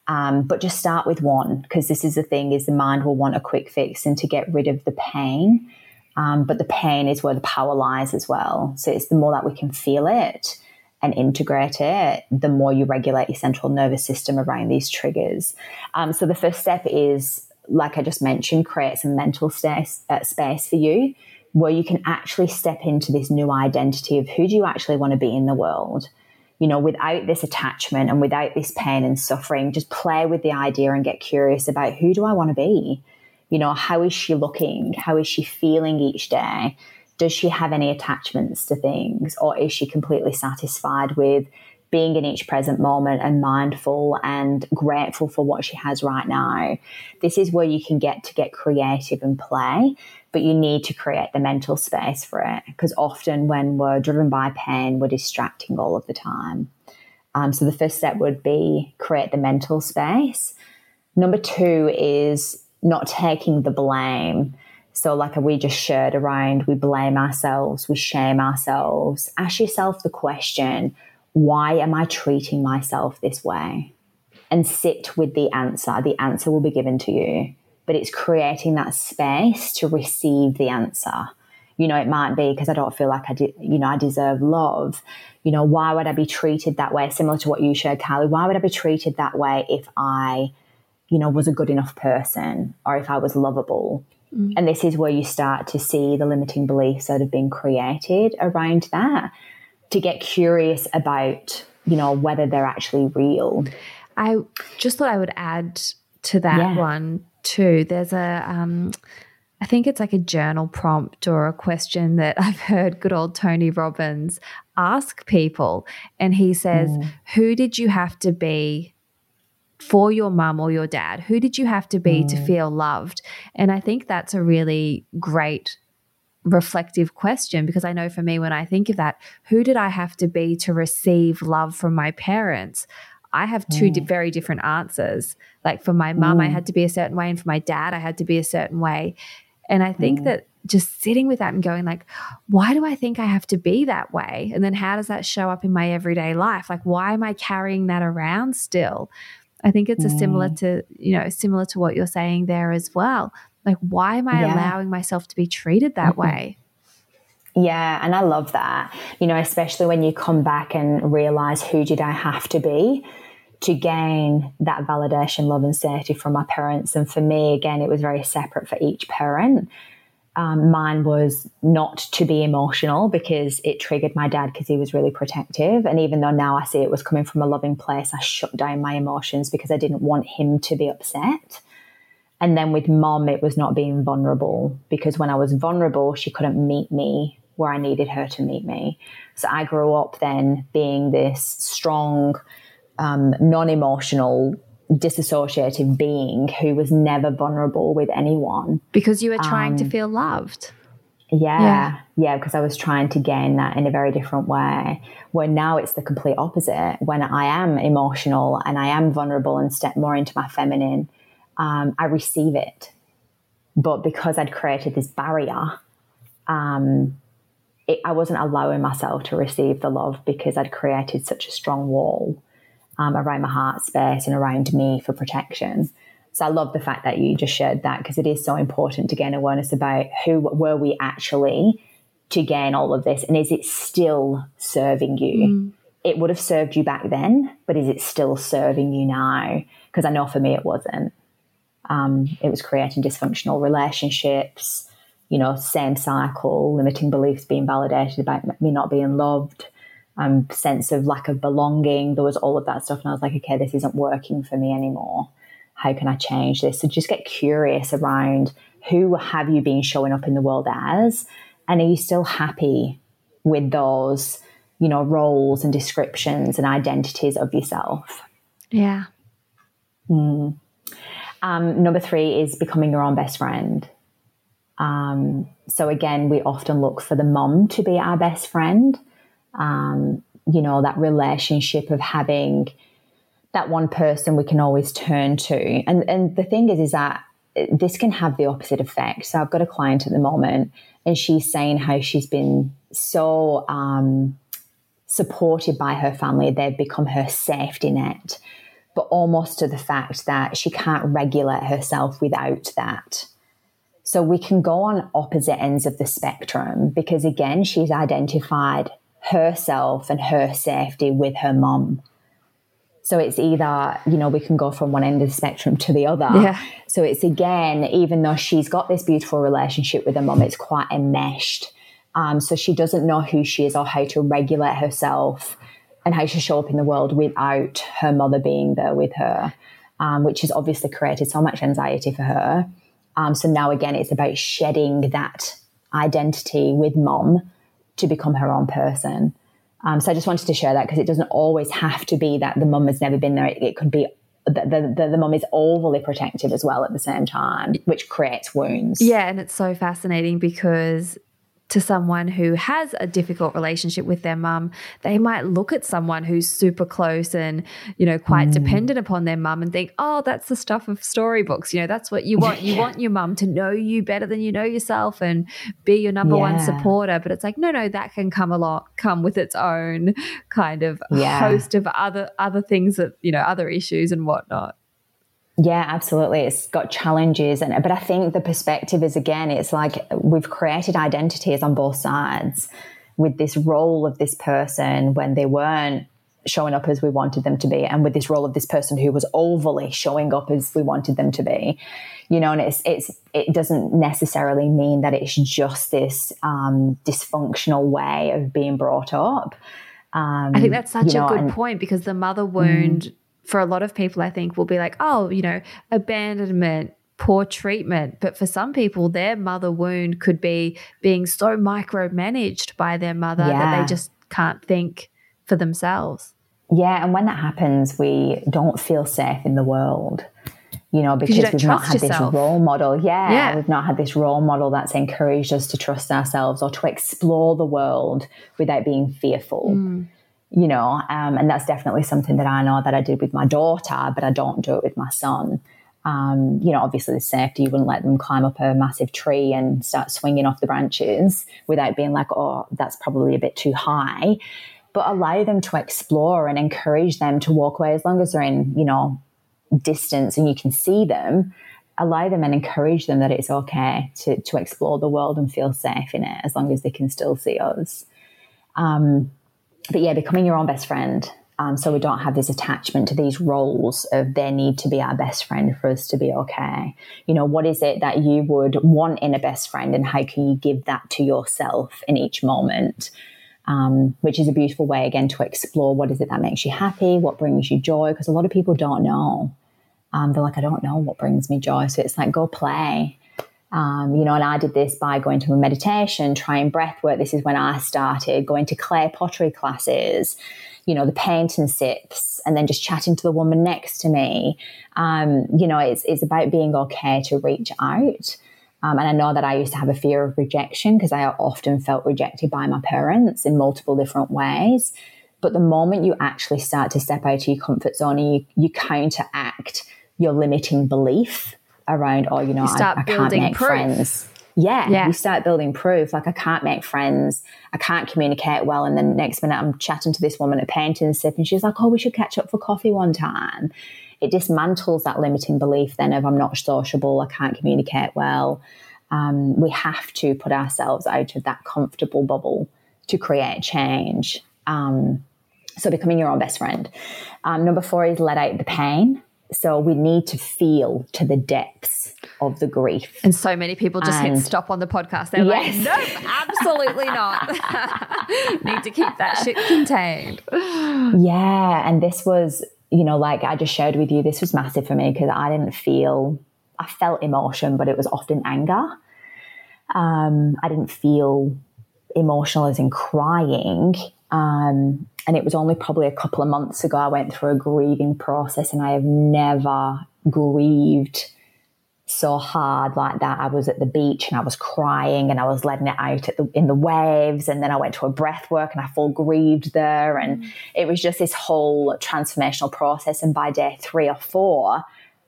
Um, but just start with one because this is the thing is the mind will want a quick fix and to get rid of the pain um, but the pain is where the power lies as well so it's the more that we can feel it and integrate it the more you regulate your central nervous system around these triggers um, so the first step is like i just mentioned create some mental space, uh, space for you where you can actually step into this new identity of who do you actually want to be in the world you know, without this attachment and without this pain and suffering, just play with the idea and get curious about who do I want to be? You know, how is she looking? How is she feeling each day? Does she have any attachments to things? Or is she completely satisfied with being in each present moment and mindful and grateful for what she has right now? This is where you can get to get creative and play, but you need to create the mental space for it because often when we're driven by pain, we're distracting all of the time. Um, so the first step would be create the mental space. Number two is not taking the blame. So, like we just shared around, we blame ourselves, we shame ourselves. Ask yourself the question why am I treating myself this way? And sit with the answer. The answer will be given to you, but it's creating that space to receive the answer. You know, it might be because I don't feel like I, de- you know, I deserve love. You know, why would I be treated that way? Similar to what you shared, Kylie. Why would I be treated that way if I, you know, was a good enough person or if I was lovable? Mm. And this is where you start to see the limiting beliefs that have been created around that to get curious about, you know, whether they're actually real. I just thought I would add to that yeah. one too. There's a, um, I think it's like a journal prompt or a question that I've heard good old Tony Robbins ask people. And he says, mm. Who did you have to be for your mum or your dad? Who did you have to be mm. to feel loved? And I think that's a really great reflective question because I know for me, when I think of that, who did I have to be to receive love from my parents? I have two mm. di- very different answers. Like for my mum, mm. I had to be a certain way, and for my dad, I had to be a certain way. And I think mm. that just sitting with that and going like why do i think i have to be that way and then how does that show up in my everyday life like why am i carrying that around still I think it's a similar mm. to, you know, similar to what you're saying there as well. Like, why am I yeah. allowing myself to be treated that mm-hmm. way? Yeah, and I love that. You know, especially when you come back and realize who did I have to be to gain that validation, love, and safety from my parents. And for me, again, it was very separate for each parent. Um, mine was not to be emotional because it triggered my dad because he was really protective. And even though now I see it was coming from a loving place, I shut down my emotions because I didn't want him to be upset. And then with mom, it was not being vulnerable because when I was vulnerable, she couldn't meet me where I needed her to meet me. So I grew up then being this strong, um, non emotional disassociative being who was never vulnerable with anyone. Because you were trying um, to feel loved. Yeah, yeah, yeah, because I was trying to gain that in a very different way. Where now it's the complete opposite. When I am emotional and I am vulnerable and step more into my feminine, um, I receive it. But because I'd created this barrier, um, it, I wasn't allowing myself to receive the love because I'd created such a strong wall um, around my heart space and around me for protection. So I love the fact that you just shared that because it is so important to gain awareness about who were we actually to gain all of this and is it still serving you? Mm. It would have served you back then, but is it still serving you now? Because I know for me it wasn't. Um, it was creating dysfunctional relationships, you know, same cycle, limiting beliefs being validated about me not being loved, um, sense of lack of belonging. There was all of that stuff. And I was like, okay, this isn't working for me anymore. How can I change this? So just get curious around who have you been showing up in the world as? And are you still happy with those, you know, roles and descriptions and identities of yourself? Yeah. Mm. Um, number three is becoming your own best friend. Um, so again, we often look for the mom to be our best friend um, you know, that relationship of having that one person we can always turn to. And and the thing is, is that this can have the opposite effect. So I've got a client at the moment, and she's saying how she's been so um, supported by her family; they've become her safety net, but almost to the fact that she can't regulate herself without that. So we can go on opposite ends of the spectrum because again, she's identified herself and her safety with her mom. So it's either, you know, we can go from one end of the spectrum to the other. Yeah. So it's again, even though she's got this beautiful relationship with her mom, it's quite enmeshed. Um, so she doesn't know who she is or how to regulate herself and how she show up in the world without her mother being there with her, um, which has obviously created so much anxiety for her. Um, so now again, it's about shedding that identity with mom to become her own person. Um, so I just wanted to share that because it doesn't always have to be that the mum has never been there. It, it could be the, the, the is overly protective as well at the same time, which creates wounds. Yeah, and it's so fascinating because to someone who has a difficult relationship with their mum, they might look at someone who's super close and, you know, quite mm. dependent upon their mum and think, oh, that's the stuff of storybooks. You know, that's what you want. You want your mum to know you better than you know yourself and be your number yeah. one supporter. But it's like, no, no, that can come a lot, come with its own kind of yeah. host of other other things that, you know, other issues and whatnot. Yeah, absolutely. It's got challenges, and but I think the perspective is again, it's like we've created identities on both sides with this role of this person when they weren't showing up as we wanted them to be, and with this role of this person who was overly showing up as we wanted them to be. You know, and it's it's it doesn't necessarily mean that it's just this um, dysfunctional way of being brought up. Um, I think that's such you know, a good and, point because the mother wound. Mm, for a lot of people, I think will be like, oh, you know, abandonment, poor treatment. But for some people, their mother wound could be being so micromanaged by their mother yeah. that they just can't think for themselves. Yeah. And when that happens, we don't feel safe in the world. You know, because you we've not had yourself. this role model. Yeah, yeah, we've not had this role model that's encouraged us to trust ourselves or to explore the world without being fearful. Mm you know, um, and that's definitely something that I know that I did with my daughter, but I don't do it with my son. Um, you know, obviously the safety, you wouldn't let them climb up a massive tree and start swinging off the branches without being like, oh, that's probably a bit too high. But allow them to explore and encourage them to walk away as long as they're in, you know, distance and you can see them. Allow them and encourage them that it's okay to, to explore the world and feel safe in it as long as they can still see us. Um, but yeah, becoming your own best friend. Um, so we don't have this attachment to these roles of they need to be our best friend for us to be okay. You know, what is it that you would want in a best friend, and how can you give that to yourself in each moment? Um, which is a beautiful way again to explore what is it that makes you happy, what brings you joy, because a lot of people don't know. Um, they're like, I don't know what brings me joy. So it's like, go play. Um, you know, and I did this by going to a meditation, trying breath work. This is when I started going to clay pottery classes, you know, the paint and sips, and then just chatting to the woman next to me. Um, you know, it's, it's about being okay to reach out. Um, and I know that I used to have a fear of rejection because I often felt rejected by my parents in multiple different ways. But the moment you actually start to step out of your comfort zone and you, you counteract your limiting belief, around, oh, you know, you I, I can't make proof. friends. Yeah, yeah, you start building proof. Like I can't make friends, I can't communicate well, and then next minute I'm chatting to this woman at painting and Sip, and she's like, "Oh, we should catch up for coffee one time." It dismantles that limiting belief then of I'm not sociable, I can't communicate well. Um, we have to put ourselves out of that comfortable bubble to create change. Um, so becoming your own best friend. Um, number four is let out the pain. So we need to feel to the depths of the grief. And so many people just and hit stop on the podcast. They're yes. like, nope, absolutely not. need to keep that shit contained. Yeah. And this was, you know, like I just shared with you, this was massive for me because I didn't feel, I felt emotion, but it was often anger. Um, I didn't feel emotional as in crying. Um, and it was only probably a couple of months ago I went through a grieving process, and I have never grieved so hard like that. I was at the beach and I was crying and I was letting it out the, in the waves. And then I went to a breath work and I full grieved there. And mm. it was just this whole transformational process. And by day three or four,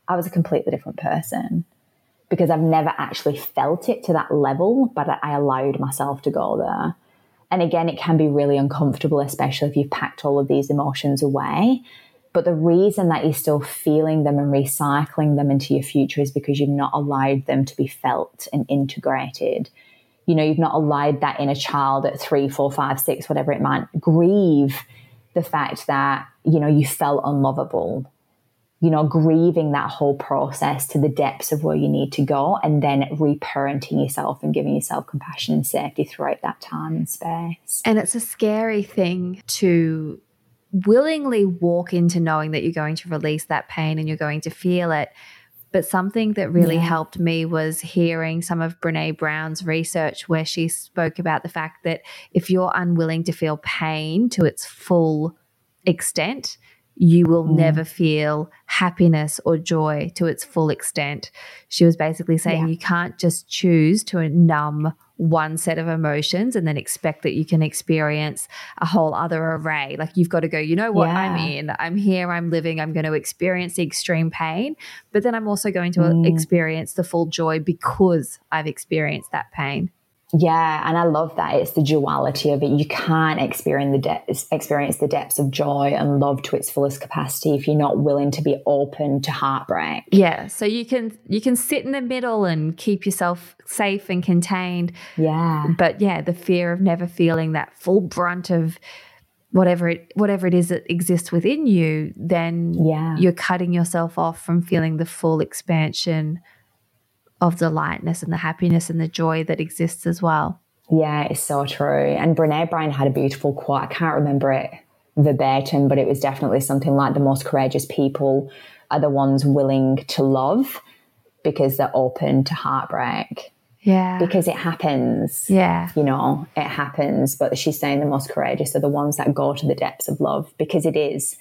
I was a completely different person because I've never actually felt it to that level, but I allowed myself to go there. And again, it can be really uncomfortable, especially if you've packed all of these emotions away. But the reason that you're still feeling them and recycling them into your future is because you've not allowed them to be felt and integrated. You know, you've not allowed that inner child at three, four, five, six, whatever it might grieve the fact that, you know, you felt unlovable you know, grieving that whole process to the depths of where you need to go and then reparenting yourself and giving yourself compassion and safety throughout that time and space. And it's a scary thing to willingly walk into knowing that you're going to release that pain and you're going to feel it. But something that really yeah. helped me was hearing some of Brene Brown's research where she spoke about the fact that if you're unwilling to feel pain to its full extent, you will mm. never feel happiness or joy to its full extent. She was basically saying yeah. you can't just choose to numb one set of emotions and then expect that you can experience a whole other array. Like you've got to go, you know what, yeah. I'm in, I'm here, I'm living, I'm going to experience the extreme pain, but then I'm also going to mm. experience the full joy because I've experienced that pain. Yeah, and I love that. It's the duality of it. You can't experience the depths, experience the depths of joy and love to its fullest capacity if you're not willing to be open to heartbreak. Yeah, so you can you can sit in the middle and keep yourself safe and contained. Yeah. But yeah, the fear of never feeling that full brunt of whatever it whatever it is that exists within you, then yeah. you're cutting yourself off from feeling the full expansion of the lightness and the happiness and the joy that exists as well. Yeah, it's so true. And Brene Brown had a beautiful quote. I can't remember it verbatim, but it was definitely something like the most courageous people are the ones willing to love because they're open to heartbreak. Yeah. Because it happens. Yeah. You know, it happens. But she's saying the most courageous are the ones that go to the depths of love because it is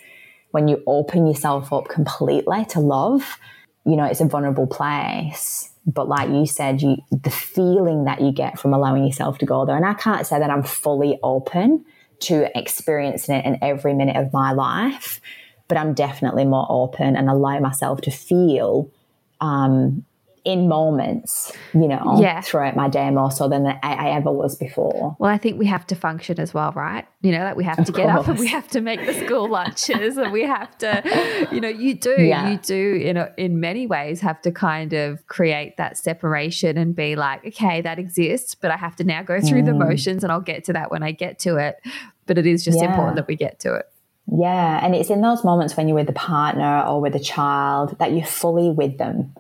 when you open yourself up completely to love, you know, it's a vulnerable place but like you said, you the feeling that you get from allowing yourself to go there. And I can't say that I'm fully open to experiencing it in every minute of my life, but I'm definitely more open and allow myself to feel um, in moments, you know, yeah. throughout my day more so than I, I, ever was before. Well, I think we have to function as well, right? You know, like we have to get up and we have to make the school lunches and we have to, you know, you do, yeah. you do in a, in many ways have to kind of create that separation and be like, okay, that exists, but I have to now go through mm. the motions and I'll get to that when I get to it. But it is just yeah. important that we get to it. Yeah, and it's in those moments when you're with a partner or with a child that you're fully with them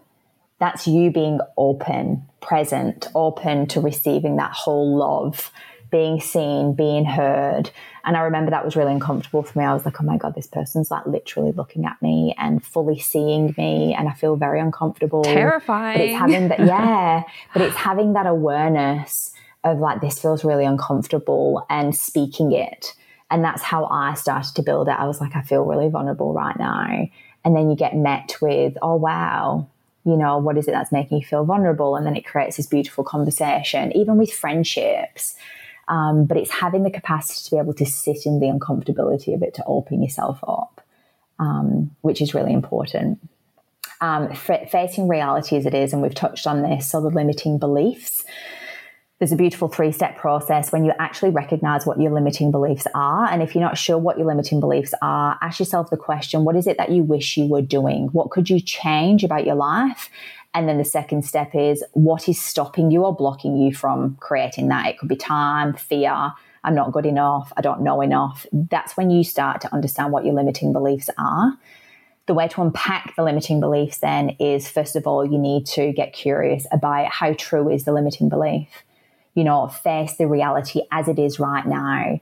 that's you being open, present, open to receiving that whole love, being seen, being heard. And I remember that was really uncomfortable for me. I was like, oh my God, this person's like literally looking at me and fully seeing me. And I feel very uncomfortable. Terrifying. But it's having that, yeah, but it's having that awareness of like, this feels really uncomfortable and speaking it. And that's how I started to build it. I was like, I feel really vulnerable right now. And then you get met with, oh, wow, you know, what is it that's making you feel vulnerable? And then it creates this beautiful conversation, even with friendships. Um, but it's having the capacity to be able to sit in the uncomfortability of it, to open yourself up, um, which is really important. Um, f- facing reality as it is, and we've touched on this, so the limiting beliefs there's a beautiful three step process when you actually recognize what your limiting beliefs are. And if you're not sure what your limiting beliefs are, ask yourself the question what is it that you wish you were doing? What could you change about your life? And then the second step is what is stopping you or blocking you from creating that? It could be time, fear, I'm not good enough, I don't know enough. That's when you start to understand what your limiting beliefs are. The way to unpack the limiting beliefs then is first of all, you need to get curious about how true is the limiting belief you know, face the reality as it is right now.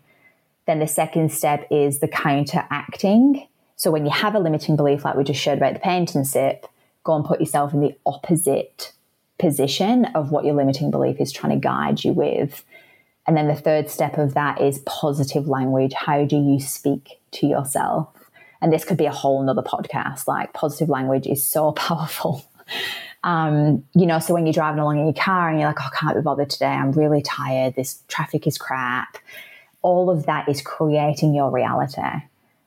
Then the second step is the counteracting. So when you have a limiting belief, like we just shared about the paint and sip, go and put yourself in the opposite position of what your limiting belief is trying to guide you with. And then the third step of that is positive language. How do you speak to yourself? And this could be a whole nother podcast. Like positive language is so powerful. Um, you know, so when you're driving along in your car and you're like, oh, I can't be bothered today. I'm really tired. This traffic is crap. All of that is creating your reality.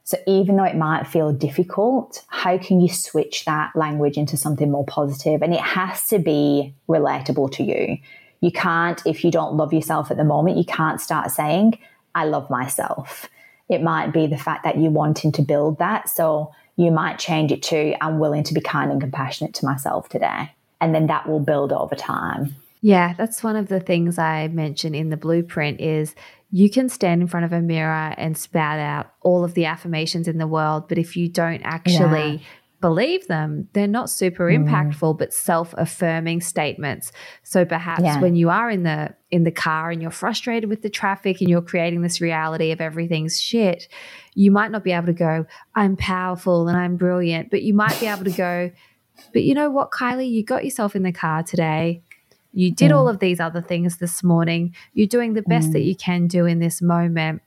So even though it might feel difficult, how can you switch that language into something more positive? And it has to be relatable to you. You can't, if you don't love yourself at the moment, you can't start saying, I love myself. It might be the fact that you're wanting to build that. So you might change it to I'm willing to be kind and compassionate to myself today. And then that will build over time. Yeah, that's one of the things I mentioned in the blueprint is you can stand in front of a mirror and spout out all of the affirmations in the world, but if you don't actually yeah. Believe them, they're not super Mm. impactful, but self-affirming statements. So perhaps Yeah. when you are in the in the car and you're frustrated with the traffic and you're creating this reality of everything's shit, you might not be able to go, I'm powerful and I'm brilliant, but you might be able to go, but you know what, Kylie, you got yourself in the car today. You did all of these other things this morning. You're doing the best that you can do in this moment.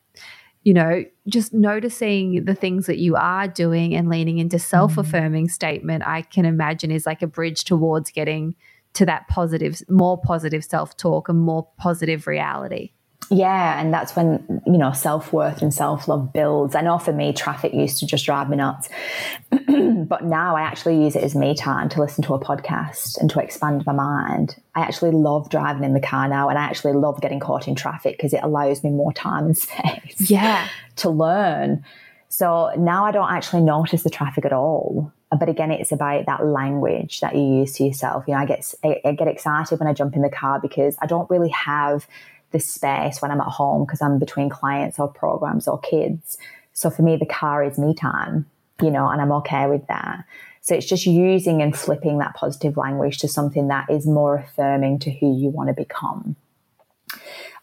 You know, just noticing the things that you are doing and leaning into self affirming mm. statement, I can imagine is like a bridge towards getting to that positive, more positive self talk and more positive reality. Yeah, and that's when you know self worth and self love builds. I know for me, traffic used to just drive me nuts, but now I actually use it as me time to listen to a podcast and to expand my mind. I actually love driving in the car now, and I actually love getting caught in traffic because it allows me more time and space Yeah. to learn. So now I don't actually notice the traffic at all. But again, it's about that language that you use to yourself. You know, I get I I get excited when I jump in the car because I don't really have the space when I'm at home because I'm between clients or programs or kids. So for me, the car is me time, you know, and I'm okay with that. So it's just using and flipping that positive language to something that is more affirming to who you want to become.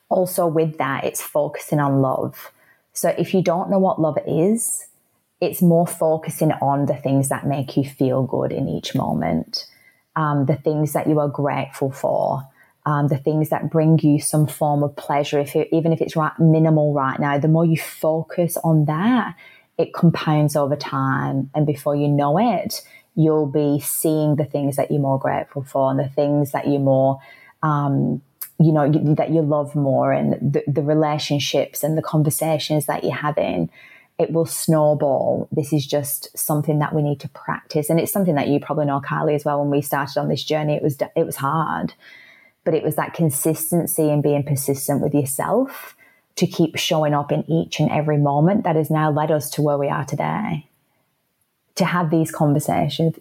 Also, with that, it's focusing on love. So if you don't know what love is, it's more focusing on the things that make you feel good in each moment, um, the things that you are grateful for, um, the things that bring you some form of pleasure. If it, even if it's right, minimal right now, the more you focus on that, it compounds over time, and before you know it, you'll be seeing the things that you're more grateful for and the things that you're more um, you know that you love more and the, the relationships and the conversations that you're having. It will snowball. This is just something that we need to practice. And it's something that you probably know kylie as well. When we started on this journey it was it was hard but it was that consistency and being persistent with yourself to keep showing up in each and every moment that has now led us to where we are today to have these conversations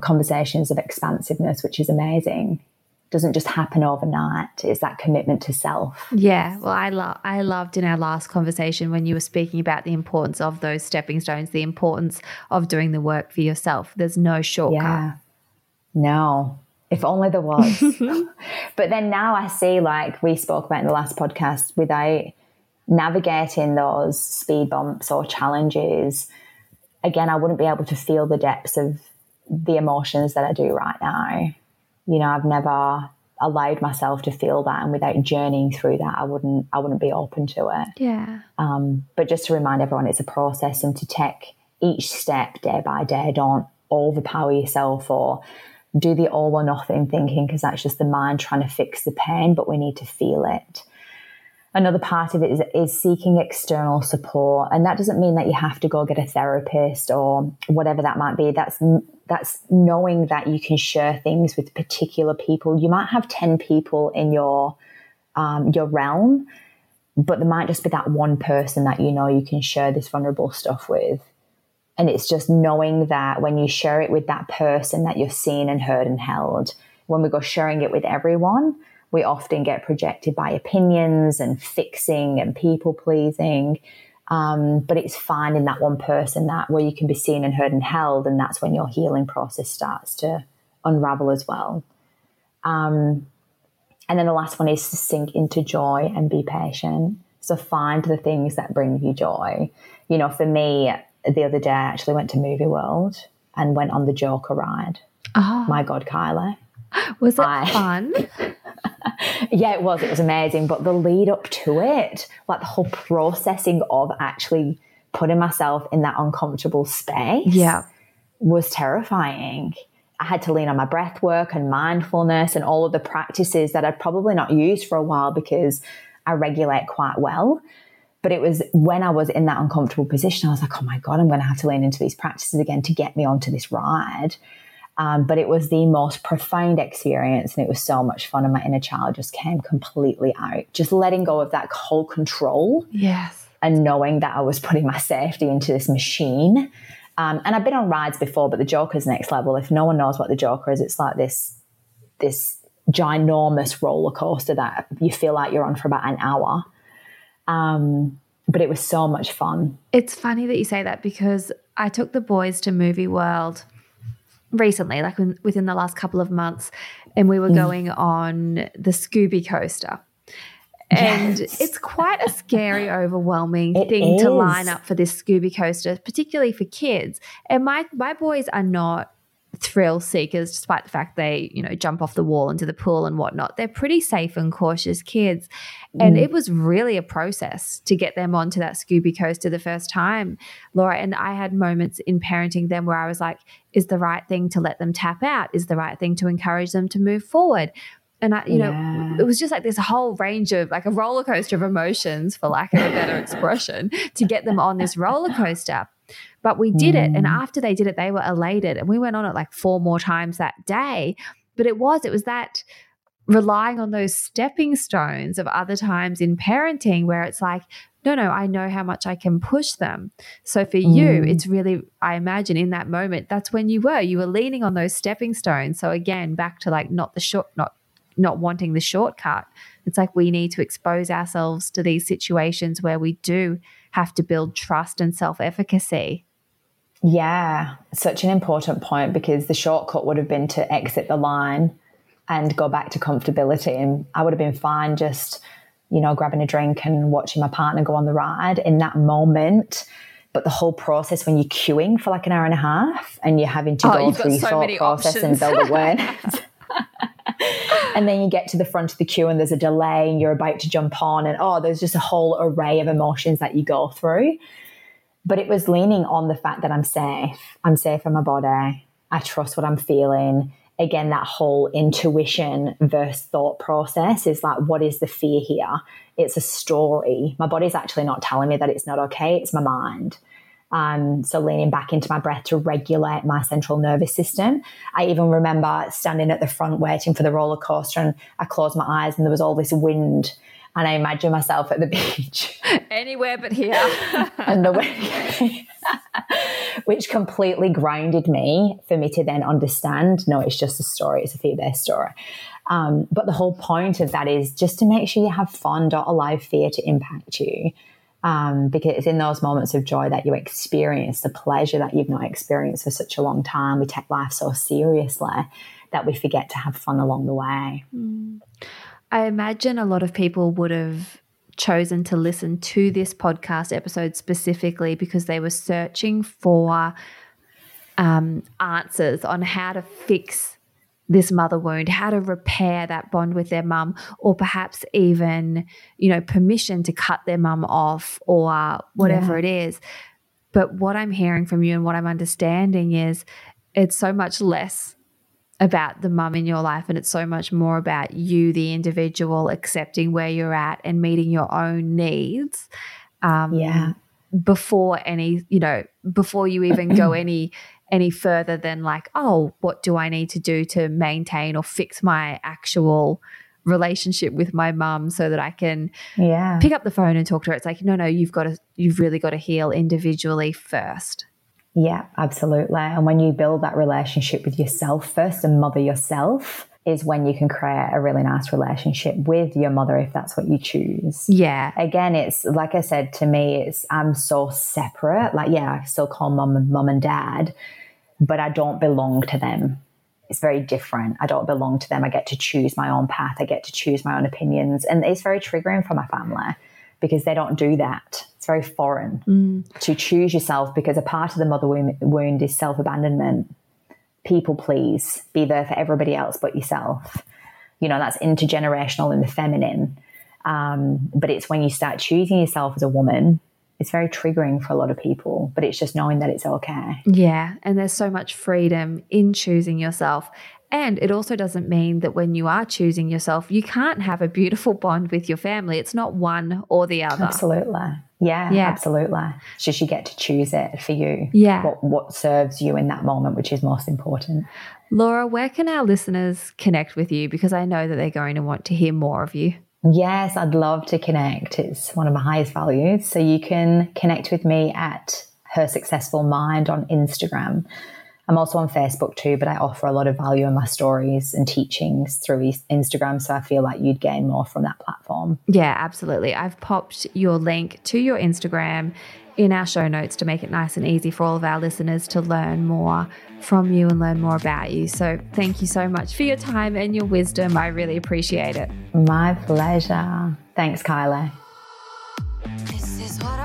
conversations of expansiveness which is amazing doesn't just happen overnight. It's that commitment to self. Yeah, well, I love I loved in our last conversation when you were speaking about the importance of those stepping stones, the importance of doing the work for yourself. There's no shortcut. Yeah. No. If only there was. but then now I see, like we spoke about in the last podcast, without navigating those speed bumps or challenges, again, I wouldn't be able to feel the depths of the emotions that I do right now. You know, I've never allowed myself to feel that and without journeying through that I wouldn't I wouldn't be open to it. Yeah. Um, but just to remind everyone it's a process and to take each step day by day. Don't overpower yourself or do the all or nothing thinking because that's just the mind trying to fix the pain, but we need to feel it. Another part of it is, is seeking external support, and that doesn't mean that you have to go get a therapist or whatever that might be. That's that's knowing that you can share things with particular people. You might have ten people in your um, your realm, but there might just be that one person that you know you can share this vulnerable stuff with. And it's just knowing that when you share it with that person that you're seen and heard and held, when we go sharing it with everyone, we often get projected by opinions and fixing and people pleasing. Um, but it's finding that one person that where you can be seen and heard and held, and that's when your healing process starts to unravel as well. Um, and then the last one is to sink into joy and be patient. So find the things that bring you joy. You know, for me, the other day I actually went to Movie World and went on the Joker ride. Oh, My God, Kylie. was it I- fun? Yeah, it was. It was amazing. But the lead up to it, like the whole processing of actually putting myself in that uncomfortable space yeah. was terrifying. I had to lean on my breath work and mindfulness and all of the practices that I'd probably not used for a while because I regulate quite well. But it was when I was in that uncomfortable position, I was like, oh my God, I'm going to have to lean into these practices again to get me onto this ride. Um, but it was the most profound experience and it was so much fun. And my inner child just came completely out, just letting go of that whole control Yes. and knowing that I was putting my safety into this machine. Um, and I've been on rides before, but the Joker's next level. If no one knows what the Joker is, it's like this this ginormous roller coaster that you feel like you're on for about an hour. Um, but it was so much fun. It's funny that you say that because I took the boys to Movie World recently, like within the last couple of months, and we were mm. going on the Scooby coaster. And yes. it's quite a scary, overwhelming it thing is. to line up for this Scooby coaster, particularly for kids. And my my boys are not thrill seekers, despite the fact they, you know, jump off the wall into the pool and whatnot. They're pretty safe and cautious kids. And mm. it was really a process to get them onto that Scooby coaster the first time, Laura. And I had moments in parenting them where I was like, is the right thing to let them tap out? Is the right thing to encourage them to move forward? And I, you yeah. know, it was just like this whole range of like a roller coaster of emotions, for lack of a better expression, to get them on this roller coaster. But we did mm. it. And mm. after they did it, they were elated. And we went on it like four more times that day. But it was, it was that relying on those stepping stones of other times in parenting where it's like, no, no, I know how much I can push them. So for mm. you, it's really, I imagine in that moment, that's when you were. You were leaning on those stepping stones. So again, back to like not the short, not not wanting the shortcut. It's like we need to expose ourselves to these situations where we do have to build trust and self efficacy. Yeah, such an important point because the shortcut would have been to exit the line and go back to comfortability. And I would have been fine just, you know, grabbing a drink and watching my partner go on the ride in that moment. But the whole process when you're queuing for like an hour and a half and you're having to oh, go through your so thought process options. and build awareness. and then you get to the front of the queue and there's a delay and you're about to jump on and oh there's just a whole array of emotions that you go through. But it was leaning on the fact that i'm safe. I'm safe in my body. I trust what i'm feeling. Again that whole intuition versus thought process is like what is the fear here? It's a story. My body's actually not telling me that it's not okay. It's my mind um, so leaning back into my breath to regulate my central nervous system. I even remember standing at the front waiting for the roller coaster and I closed my eyes and there was all this wind and I imagine myself at the beach. Anywhere but here. and the wind, which completely grounded me for me to then understand no, it's just a story, it's a fear based story. Um, but the whole point of that is just to make sure you have fun, don't allow fear to impact you um, because it's in those moments of joy that you experience the pleasure that you've not experienced for such a long time. We take life so seriously that we forget to have fun along the way. Mm. I imagine a lot of people would have chosen to listen to this podcast episode specifically because they were searching for um, answers on how to fix this mother wound, how to repair that bond with their mum, or perhaps even, you know, permission to cut their mum off or whatever yeah. it is. But what I'm hearing from you and what I'm understanding is it's so much less about the mum in your life and it's so much more about you, the individual, accepting where you're at and meeting your own needs. Um, yeah. Before any, you know, before you even go any any further than like, oh, what do I need to do to maintain or fix my actual relationship with my mum so that I can yeah. pick up the phone and talk to her. It's like, no, no, you've got to, you've really got to heal individually first. Yeah, absolutely. And when you build that relationship with yourself first and mother yourself, is when you can create a really nice relationship with your mother if that's what you choose. Yeah. Again, it's like I said to me, it's I'm so separate. Like, yeah, I still call mum and mum and dad, but I don't belong to them. It's very different. I don't belong to them. I get to choose my own path. I get to choose my own opinions. And it's very triggering for my family because they don't do that. It's very foreign mm. to choose yourself because a part of the mother wound is self abandonment people please, be there for everybody else but yourself. You know, that's intergenerational in the feminine. Um, but it's when you start choosing yourself as a woman, it's very triggering for a lot of people, but it's just knowing that it's okay. Yeah. And there's so much freedom in choosing yourself. And it also doesn't mean that when you are choosing yourself, you can't have a beautiful bond with your family. It's not one or the other. Absolutely. Yeah, yeah, absolutely. Just you get to choose it for you. Yeah. What, what serves you in that moment, which is most important. Laura, where can our listeners connect with you? Because I know that they're going to want to hear more of you. Yes, I'd love to connect. It's one of my highest values. So you can connect with me at Her Successful Mind on Instagram. I'm also on Facebook too, but I offer a lot of value in my stories and teachings through Instagram. So I feel like you'd gain more from that platform. Yeah, absolutely. I've popped your link to your Instagram in our show notes to make it nice and easy for all of our listeners to learn more from you and learn more about you. So thank you so much for your time and your wisdom. I really appreciate it. My pleasure. Thanks, Kylie. This is what